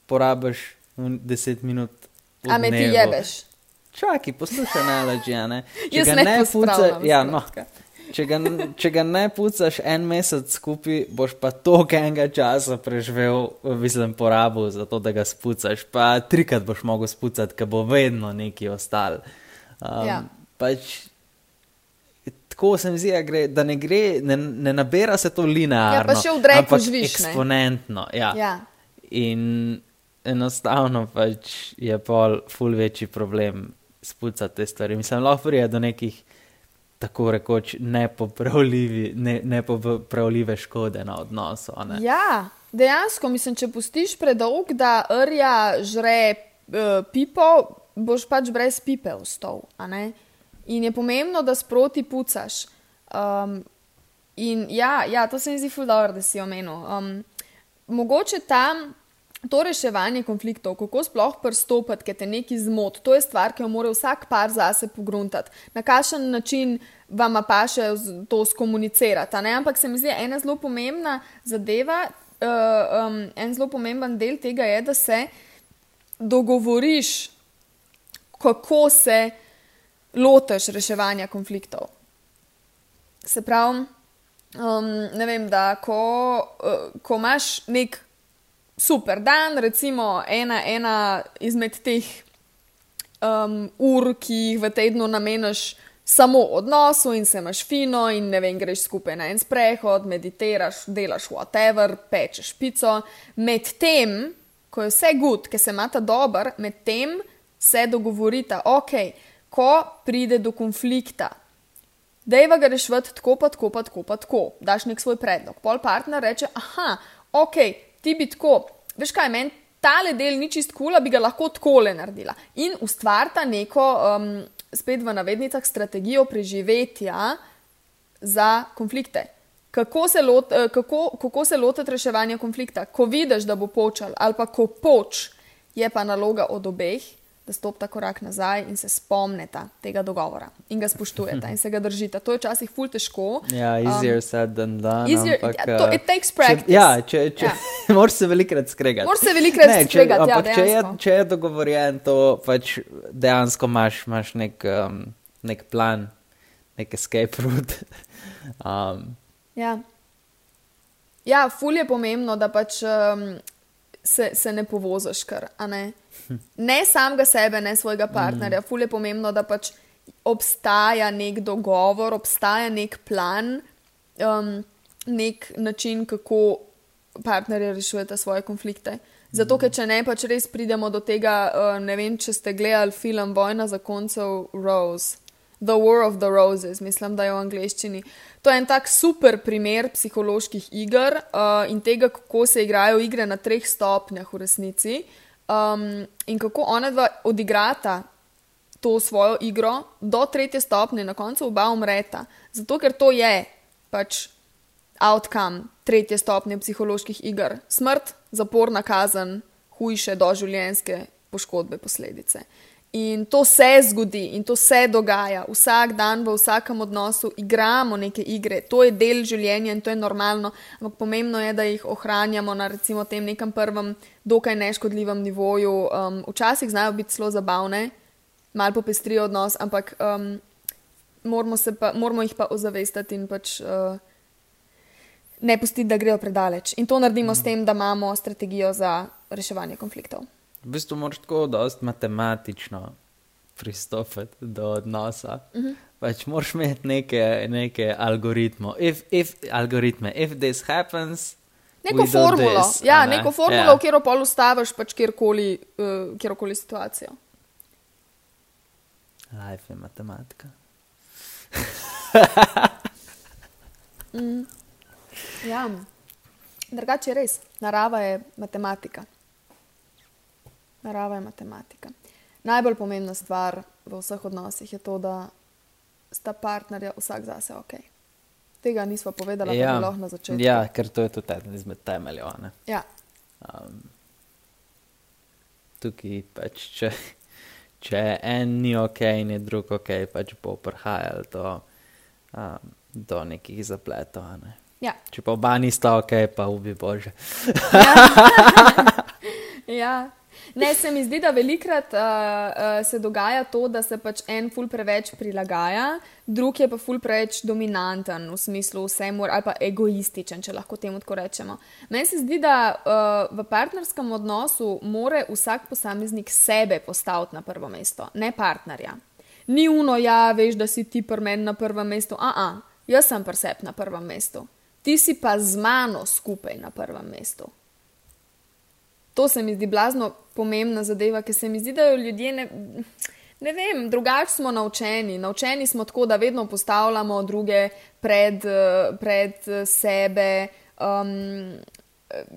S2: porabiš 10 minut.
S1: A me ti
S2: dnevu.
S1: jebeš.
S2: Čakaj, poslušaj najlažje. Ne? Če
S1: Jaz
S2: ga
S1: ne
S2: ne pucaš, ja, no, če, ga, če ga ne pucaš en mesec skupaj, boš pa toliko enega časa preživel, mislim, porabil za to, da ga spucaš. Pa trikrat boš mogel spucati, ker bo vedno neki ostal. Um,
S1: Ja.
S2: pač, Tako se mi zdi, da, gre, da ne, gre, ne, ne nabira se to linearno.
S1: Ja, pa še v dreku živiš, ne.
S2: Eksponentno. Ja.
S1: Ja.
S2: In enostavno pač je pol ful večji problem spucati te stvari. Mislim, lahko prije do nekih tako rekoč nepopravljivi, ne, nepopravljive škode na odnosu. Ne?
S1: Ja, dejansko, mislim, če pustiš predolg, da rja žre uh, pipo, boš pač brez pipe ostal. In je pomembno, da sproti pucaš. Um, in ja, ja, to se mi zdi fuldoor, da si omenil. Um, mogoče tam. To reševanje konfliktov, kako sploh pristopiti, ker te nekaj zmot, to je stvar, ki jo mora vsak par zase pogruntati. Na kakšen način vam pa še to skomunicirati. Ampak se mi zdi ena zelo pomembna zadeva, uh, um, en zelo pomemben del tega je, da se dogovoriš, kako se lotiš reševanja konfliktov. Se pravi, um, ne vem, da ko, uh, ko imaš nek super dan, recimo ena, ena izmed teh um, ur, ki jih v tednu nameniš samo odnosu in se imaš fino, in ne vem, greš skupaj na en sprehod, meditiraš, delaš whatever, pečeš pico. Medtem, ko je vse gud, ki se imata dober, medtem se dogovorita, ok, ko pride do konflikta. Dejva ga rešiti tako, pa tako, pa tako, pa tako. Daš nek svoj predlog. Pol partner reče, aha, ok, ti bi tako, veš kaj, meni tale del ni čist kul, cool, bi ga lahko tako le naredila. In ustvarta neko, um, spet v navednicah, strategijo preživetja za konflikte. Kako se, lot, eh, kako, kako se lotiti reševanja konflikta? Ko vidiš, da bo počal, ali pa ko poč, je pa naloga od obeh, da stopita korak nazaj in se spomnita tega dogovora in ga spoštujeta in se ga držita. To je včasih ful težko.
S2: Ja, easier um, said than done.
S1: Easier, ampak, ja, to, it takes practice.
S2: Če, ja, če, če, ja. moraš se velikrat skregati.
S1: Moraš se velikrat ne, skregati. Ja,
S2: če, je, če je dogovorjen, to pač dejansko imaš, imaš nek, um, nek plan, nek escape route. um.
S1: Ja. Ja, ful je pomembno, da pač um, se, se ne povoziš kar. Ne? ne samega sebe, ne svojega partnerja. Mm. Ful je pomembno, da pač obstaja nek dogovor, obstaja nek plan, um, nek način, kako partnerje rešujete svoje konflikte. Zato, ker če ne, pač res pridemo do tega, uh, ne vem, če ste gledali film Vojna za koncev Rose. The War of the Roses, mislim, da je v angleščini. To je en tak super primer psiholoških iger uh, in tega, kako se igrajo igre na treh stopnjah v resnici. Um, in kako ona dva odigrata to svojo igro do tretje stopnje, na koncu oba umreta. Zato, ker to je pač outcome tretje stopnje psiholoških iger. Smrt, zaporna kazen, hujše doživljenjske poškodbe, posledice. In to se zgodi in to se dogaja. Vsak dan v vsakem odnosu igramo neke igre, to je del življenja in to je normalno, ampak pomembno je, da jih ohranjamo na recimo tem nekem prvem, dokaj neškodljivem nivoju. Um, včasih znajo biti zelo zabavne, malo popestrijo odnos, ampak um, moramo, pa, moramo jih pa ozavestati in pač. Uh, Ne pustiti, da grejo predaleč. In to naredimo mm. s tem, da imamo strategijo za reševanje konfliktov.
S2: V bistvu moraš tako dosti matematično pristopiti do odnosa. Uh mhm. -huh. Pač moraš imeti neke, neke algoritme. If, if, algoritme. If this happens.
S1: Neko formulo, this, ja, ne? neko formulo, yeah. Ja. v katero pol ustaviš pač kjerkoli, uh, kjerkoli situacijo.
S2: Life je matematika.
S1: mm. Ja, drugače je res, narava je matematika narava je matematika. Najbolj pomembna stvar v vseh odnosih je to, da sta partnerja vsak zase ok. Tega nismo povedali, ja. lahko na začetku.
S2: Ja, ker to je tudi eden izmed temeljev.
S1: Ja.
S2: Um, tukaj pač, če, če en ni ok, in je drug ok, pač bo prihajalo do, um, do nekih zapletov. Ne?
S1: Ja.
S2: Če pa oba nista ok, pa ubi bože.
S1: ja. ja. Ne, se mi zdi, da velikrat uh, uh, se dogaja to, da se pač en ful preveč prilagaja, drug je pa ful preveč dominanten v smislu vsemu ali pa egoističen, če lahko temu tako rečemo. Meni se zdi, da uh, v partnerskem odnosu more vsak posameznik sebe postaviti na prvo mesto, ne partnerja. Ni uno, ja, veš, da si ti pri meni na prvem mestu, a, a, jaz sem presep na prvem mestu, ti si pa z mano skupaj na prvem mestu. To se mi zdi blazno pomembna zadeva, ker se mi zdi, da jo ljudje ne, ne vem, drugače smo naučeni. Naučeni smo tako, da vedno postavljamo druge pred, eh, pred sebe. Um,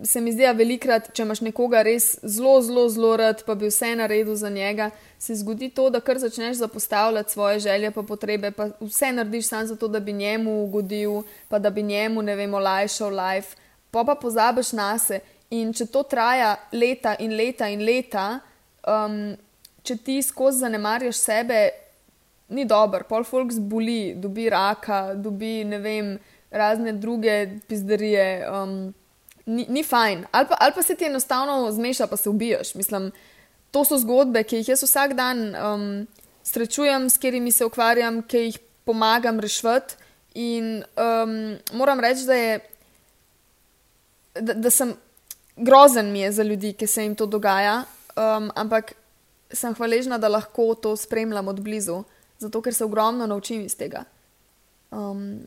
S1: se mi zdi, da velikrat, če imaš nekoga res zelo, zelo, zelo rad, pa bi vse naredil za njega, se zgodi to, da kar začneš zapostavljati svoje želje in potrebe, pa vse narediš samo zato, da bi njemu ugodil, pa da bi njemu, ne vem, olajšal life, pa pa pozabiš na sebe. In če to traja leta in leta in leta, um, če ti skozi zanemarjaš sebe, ni dobro, pol folk zboli, dobi raka, dobi ne vem, razne druge pizderije. Um, ni, ni fajn. Ali pa, ali pa se ti enostavno zmeša, pa se ubiješ. Mislim, to so zgodbe, ki jih jaz vsak dan um, srečujem, s katerimi se ukvarjam, ki jih pomagam rešiti. In um, moram reči, da, je, da, da sem grozen mi je za ljudi, ki se jim to dogaja, um, ampak sem hvaležna, da lahko to spremljam od blizu, zato ker se ogromno naučim iz tega. Um,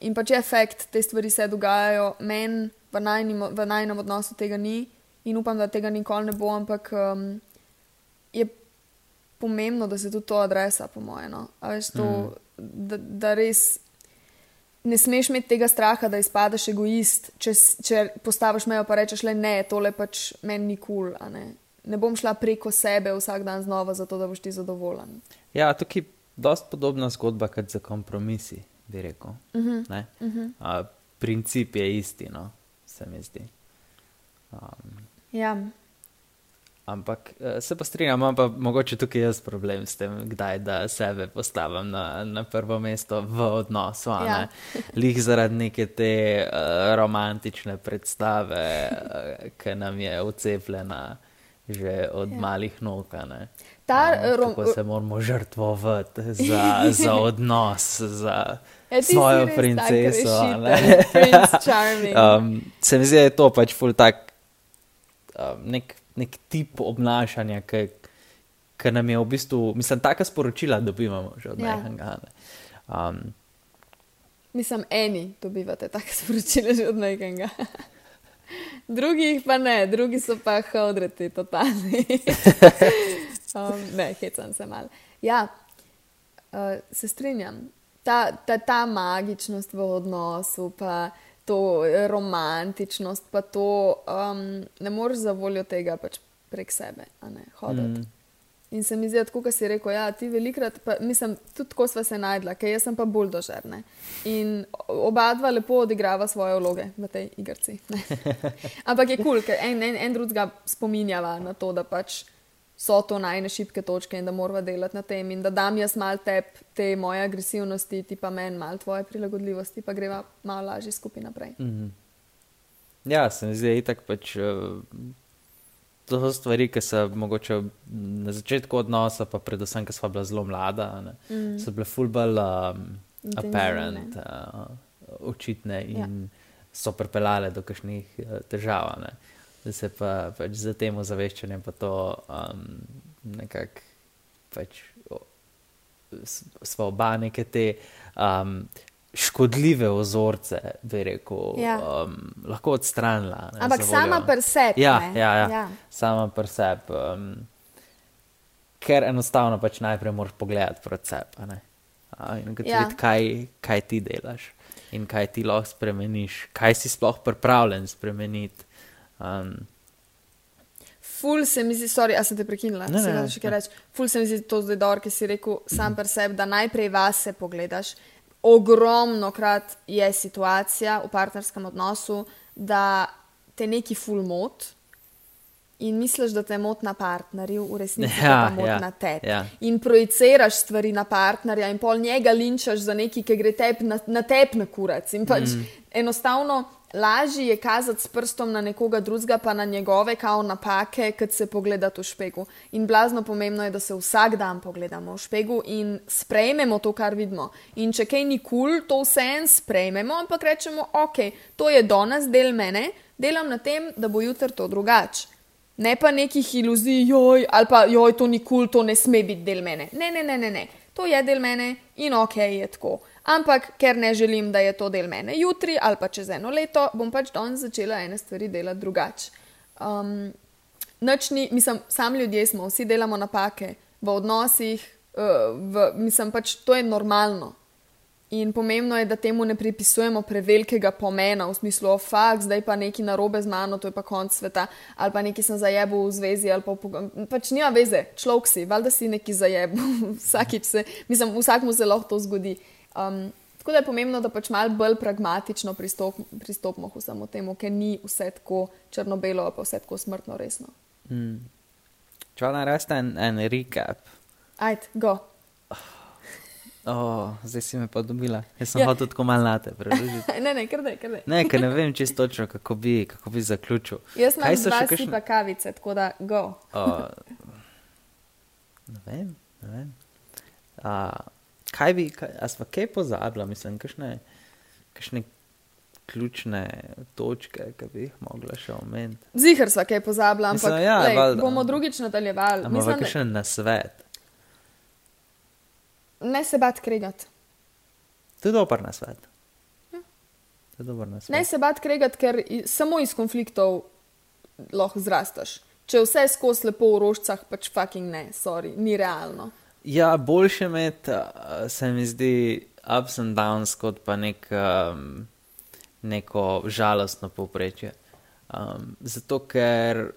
S1: in pa če efekt te stvari se dogajajo, meni v najnem odnosu tega ni in upam, da tega nikoli ne bo, ampak um, je pomembno, da se tudi to adresa, po mojem. No? Mm. Da, da res ne smeš imeti tega straha, da izpadeš egoist, če, če postaviš mejo, pa rečeš, le ne, tole pač meni ni kul. Cool, ne? ne bom šla preko sebe vsak dan znova, zato da boš ti zadovoljen.
S2: Ja, tukaj je dosti podobna zgodba kot za kompromisi, bi rekel. Uh -huh. uh -huh. uh, princip je isti, no? se mi zdi. Um,
S1: ja.
S2: Ampak eh, se pa strinjam, imam pa mogoče tukaj jaz problem s tem, kdaj da sebe postavim na, na prvo mesto v odnosu. Ja. Lih zaradi neke te uh, romantične predstave, uh, ki nam je ucepljena že od ja. malih nog.
S1: Ta, um,
S2: rom... Kako se moramo žrtvovati za, za odnos, za ja, svojo princeso. um, se mi zdi, da je to pač ful tak. Um, nek, nek tip obnašanja, ki nam je v bistvu, mislim, taka sporočila dobivamo že od ja. nekega. Um,
S1: mislim, eni dobivate taka sporočila že od nekega. Drugi pa ne, drugi so pa hodreti, totalni. um, ne, hecam se mal. Ja, uh, se strinjam. Ta, ta, ta magičnost v odnosu, pa to romantičnost, pa to um, ne moreš za voljo tega pač prek sebe, a ne hoditi. Mm. In se mi zdi, kot si rekel, ja, ti velikrat, pa, mislim, tudi tako sva se najdla, ker jaz sem pa bolj dožerne. In oba dva lepo odigrava svoje vloge v tej igrici. Ampak je kul, cool, ker en, en, en drugega spominjava na to, da pač so to najne šibke točke in da moramo delati na tem. In da dam jaz mal tep te moje agresivnosti, ti pa meni mal tvoje prilagodljivosti, pa greva malo lažje skupaj naprej. Mm -hmm.
S2: Ja, se mi zdi, da je pač. Uh to so stvari, ki so mogoče na začetku odnosa, pa predvsem, ker smo bila zelo mlada, mm. so bile fulbal um, apparent, uh, očitne in ja. so pripeljale do kakšnih uh, težav. Ne. Da se pa pač za tem ozaveščanjem pa to um, nekako pač, smo oba neke te. Um, škodljive ozorce, bi rekel, ja. um, lahko odstranila.
S1: Ne, Ampak sama presep.
S2: Ja, ja, ja, ja, sama presep. Um, ker enostavno pač najprej moraš pogledati presep. In ugotoviti, ja. kaj, kaj ti delaš in kaj ti lahko spremeniš, kaj si sploh pripravljen spremeniti. Um,
S1: Ful se mi zdi, sorry, a sem te prekinila, ne, ne, ne, ne. Ful se mi zdi to zdaj dobro, ki si rekel sam mm. presep, da najprej vase pogledaš ogromno krat je situacija v partnerskem odnosu, da te neki full mot in misliš, da te mot na partnerju, v resnici ja, pa mot ja, na tebi. Ja. In projiciraš stvari na partnerja in pol njega linčaš za nekaj, ki gre tep na, na tep na kurac. In pač mm. enostavno. Lažje je kazati s prstom na nekoga drugega, pa na njegove kao napake, kot se pogledati v špegu. In blazno pomembno je, da se vsak dan pogledamo v špegu in sprejmemo to, kar vidimo. In če kaj ni kul, cool, to vse en sprejmemo, ampak rečemo, ok, to je danes del mene, delam na tem, da bo jutri to drugače. Ne pa nekih iluzij, joj, ali pa joj, to ni kul, cool, to ne sme biti del mene. Ne, ne, ne, ne, ne. To je del mene in ok je tako ampak ker ne želim, da je to del mene jutri ali pa čez eno leto, bom pač danes začela ene stvari delati drugače. Um, nočni, mislim, sam ljudje smo, vsi delamo napake v odnosih, uh, v, mislim pač to je normalno. In pomembno je, da temu ne pripisujemo prevelikega pomena, v smislu, oh, fakt, zdaj pa nekaj narobe z mano, to je pa konc sveta, ali pa nekaj sem zajebil v zvezi, ali pa v, pač nima veze, človek si, valjda si nekaj zajebil, vsakič se, mislim, vsakmu se lahko to zgodi. Um, tako da je pomembno, da pač malo bolj pragmatično pristop, pristopimo k vsemu temu, ker ni vse tako črno-belo, pa vse tako smrtno resno.
S2: Mm. Če naj reste en, en recap.
S1: Ajde, go.
S2: Oh, zdaj si me pa dobila. Jaz sem
S1: Ja.
S2: hotel tako malo late preložiti.
S1: ne, ne, kar da, kar da.
S2: Ne, ker ne vem čisto točno, kako bi, kako bi zaključil.
S1: Jaz imam dva kakšne... sipa kavice, tako da go.
S2: Uh, ne vem, ne vem. Uh, kaj bi, kaj, a sva kaj pozabila, mislim, kakšne, kakšne ključne točke, ki bi jih mogla še omeniti.
S1: Zihar sva kaj pozabila, ampak
S2: Mislim, ja,
S1: lej,
S2: valjda.
S1: bomo drugič nadaljevali.
S2: Ampak kakšen nasvet?
S1: Ne se bat kregati.
S2: To je dober nasvet.
S1: Ja.
S2: To je dober nasvet.
S1: Ne se bat kregati, ker samo iz konfliktov lahko zrasteš. Če vse skozi lepo v rožcah, pač fucking ne, sorry, ni realno.
S2: Ja, boljše imeti, uh, se mi zdi, ups and downs, kot pa nek, um, neko žalostno povprečje. Um, zato, ker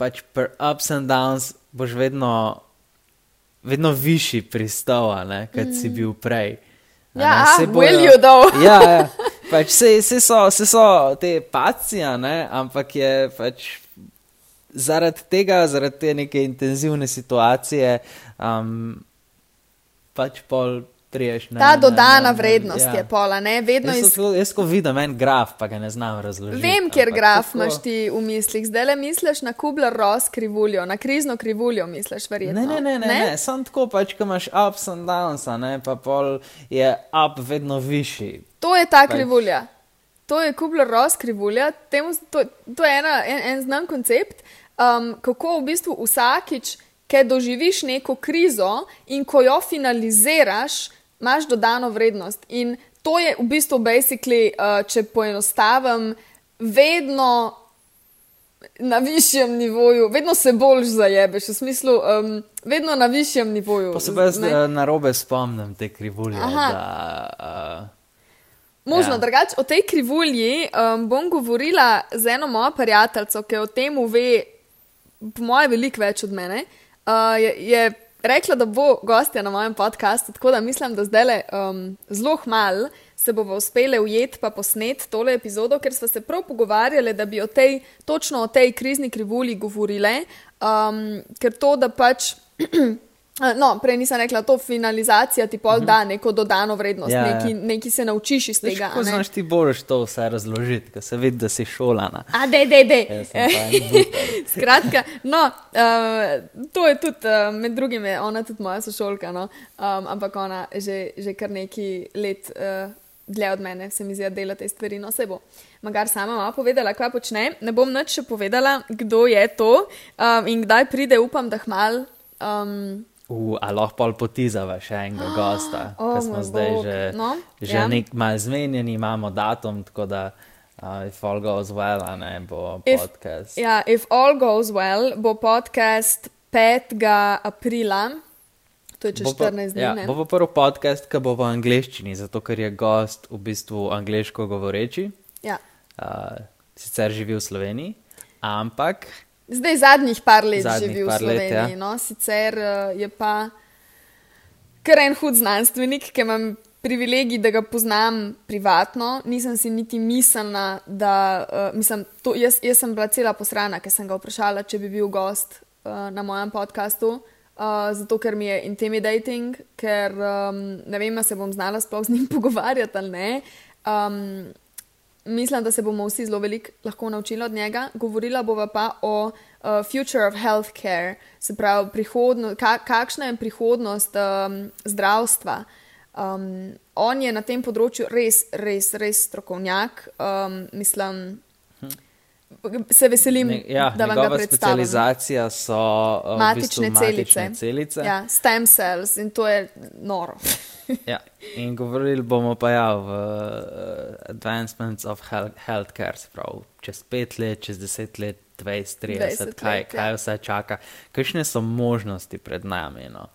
S2: pač pri ups and downs boš vedno, vedno višji pristova, kot mm. si bil prej.
S1: Ja,
S2: ne,
S1: ah,
S2: saj
S1: will you though?
S2: ja, ja. Pač se, se, so, se so te pacija, ne? ampak je pač zaradi tega, zaradi te neke intenzivne situacije, um, pač pol triješ na.
S1: Ta dodana vrednost je pola, ne, vedno
S2: Jaz,
S1: iz.
S2: iz... jaz ko vidim en graf, pa ga ne znam razložiti.
S1: Vem, ker
S2: ampak
S1: graf
S2: tako-
S1: imaš ti v mislih, zdaj le misliš na Kubler Ross krivuljo, na krizno krivuljo misliš, verjetno.
S2: Ne, ne, ne, ne, ne. sem tako pač, ko imaš ups and downs, ne, pa pol je up vedno višji.
S1: To je ta
S2: Pač-
S1: krivulja. To je Kubler Ross krivulja, Temu, to, to je ena, en, en znan koncept, um, kako v bistvu vsakič, ki doživiš neko krizo in ko jo finaliziraš, imaš dodano vrednost. In to je v bistvu, basically, uh, če poenostavim, vedno na višjem nivoju, vedno se bolj zajebeš, v smislu, um, vedno na višjem nivoju.
S2: Pa se pa jaz
S1: ne?
S2: eh, na robe spomnim te krivulje.
S1: Aha.
S2: Da, uh,
S1: Možno,
S2: Ja.
S1: ja. drugače o tej krivulji um, bom govorila z eno mojo prijateljico, ki o tem ve, po mojem, veliko več od mene. Uh, je, je rekla, da bo gostja na mojem podkastu, tako da mislim, da zdaj le um, zelo mal se bomo uspeli ujeti pa posnet tole epizodo, ker smo se prav pogovarjali, da bi o tej, točno o tej krizni krivulji govorile, um, ker to, da pač. No, prej nisem rekla, to finalizacija ti pol da neko dodano vrednost,
S2: Ja, ja.
S1: neki, neki se naučiš iz tega.
S2: kako znaš ti boš to vse razložiti, ker se vidi, da si šolana.
S1: A, dej, dej, dej.
S2: Jaz sem pa en buter.
S1: Skratka, no, uh, to je tudi, uh, med drugim, je ona tudi moja sošolka, no, um, ampak ona že, že kar nekaj let uh, dlje od mene, se mi zdi, da dela te stvari. No, se bo. Magar sama malo povedala, kaj počne. Ne bom nič še povedala, kdo je to um, in kdaj pride, upam, da hmal. Um,
S2: Uh, a lahko potizava še enega gosta,
S1: O,
S2: ker smo zdaj
S1: bog.
S2: že,
S1: No,
S2: že
S1: ja.
S2: nek mal zmenjeni, imamo datum, tako da uh, if all goes well, ne bo
S1: If-
S2: podcast.
S1: ja, if all goes well, bo podcast 5. aprila, to je čez
S2: Bo pa-
S1: 14 dni.
S2: ja,
S1: ne?
S2: bo pa prvi podcast, ki bo v angleščini, zato ker je gost v bistvu angliško govoreči,
S1: Ja.
S2: uh, sicer živi v Sloveniji, ampak
S1: Zdaj zadnjih par let
S2: Zadnjih
S1: živi v
S2: par let,
S1: Sloveniji,
S2: ja.
S1: no, sicer uh, je pa kar en hud znanstvenik, ki imam privilegij, da ga poznam privatno. Nisem si niti mislila, da uh, mislim, to, jaz, jaz sem bila cela posrana, ker sem ga vprašala, če bi bil gost uh, na mojem podkastu. Uh, zato, ker mi je intimidating, ker um, ne vem, ali se bom znala sploh z njim pogovarjati ali ne. Um, Mislim, da se bomo vsi zelo veliko lahko naučili od njega. Govorila bova pa o uh, future of healthcare, se pravi, ka, kakšna je prihodnost um, zdravstva. Um, on je na tem področju res, res, res strokovnjak. Um, mislim, se veselim,
S2: ne, ja,
S1: da vam ga predstavim.
S2: specializacija so uh,
S1: Matične
S2: v bistvu
S1: celice.
S2: matične celice.
S1: Ja, stem cells in to je noro.
S2: Ja, in govorili bomo pa ja v uh, advancements of health, healthcare, se pravi, čez pet let, čez deset let, 20, 30,
S1: 20
S2: kaj,
S1: let, ja.
S2: kaj vse čaka, kakšne so možnosti pred nami. No?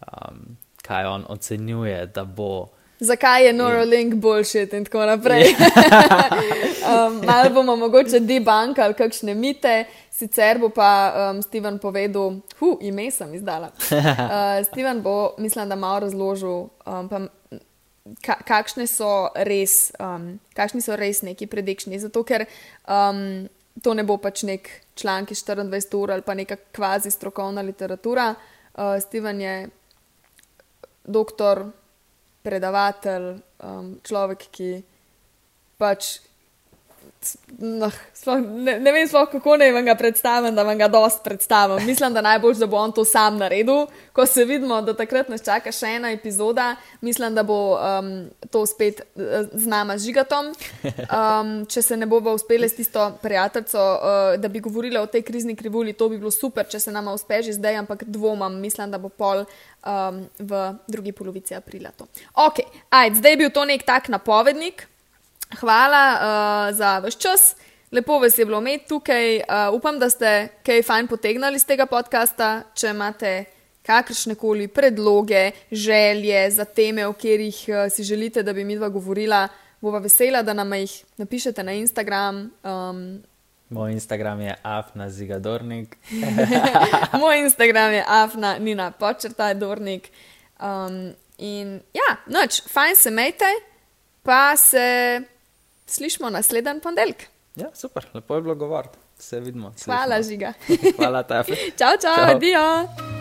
S2: um, kaj on ocenjuje, da bo.
S1: Zakaj je Neuralink boljši in tako naprej. um, malo bomo mogoče debankali kakšne mite, sicer bo pa um, Steven povedal, hu, ime sem izdala. Uh, Steven bo, mislim, da malo razložil, um, pa, ka, kakšne so res, um, kakšni so res neki predikšni. Zato, ker um, to ne bo pač nek članek 24 ur ali pa neka kvazi strokovna literatura. Uh, Steven je doktor predavatelj, um, človek, ki pač. No, sploh, ne, ne vem, sploh, kako naj vam ga predstavim, da vam ga dost predstavim. Mislim, da najbolj, da bo on to sam naredil. Ko se vidimo, da takrat nas čaka še ena epizoda, mislim, da bo um, to spet uh, z nama žigatom. Um, če se ne bomo uspeli s tisto prijateljico, uh, da bi govorili o tej krizni krivulji, to bi bilo super, če se nama uspe že zdaj, ampak dvomam, mislim, da bo pol um, v drugi polovici aprila to. Ok, ajde, zdaj je bil to nek tak napovednik. Hvala uh, za vaš čas, lepo vas je bilo imeti tukaj. Uh, upam, da ste kaj fajn potegnili iz tega podcasta. Če imate kakršne koli predloge, želje za teme, o katerih uh, si želite, da bi mi dva govorila, bova vesela, da nam jih napišete na Instagram. Um,
S2: Moj Instagram je afna zigadornik.
S1: Moj Instagram je afna nina počrtaj dornik. Um, in ja, noč, fajn se mejte, pa se slišmo naslednji ponedeljek.
S2: Ja, super, lepo je bilo govoriti. Se vidimo.
S1: Hvala, žiga.
S2: Hvala, tebi.
S1: čau, čau, adijo.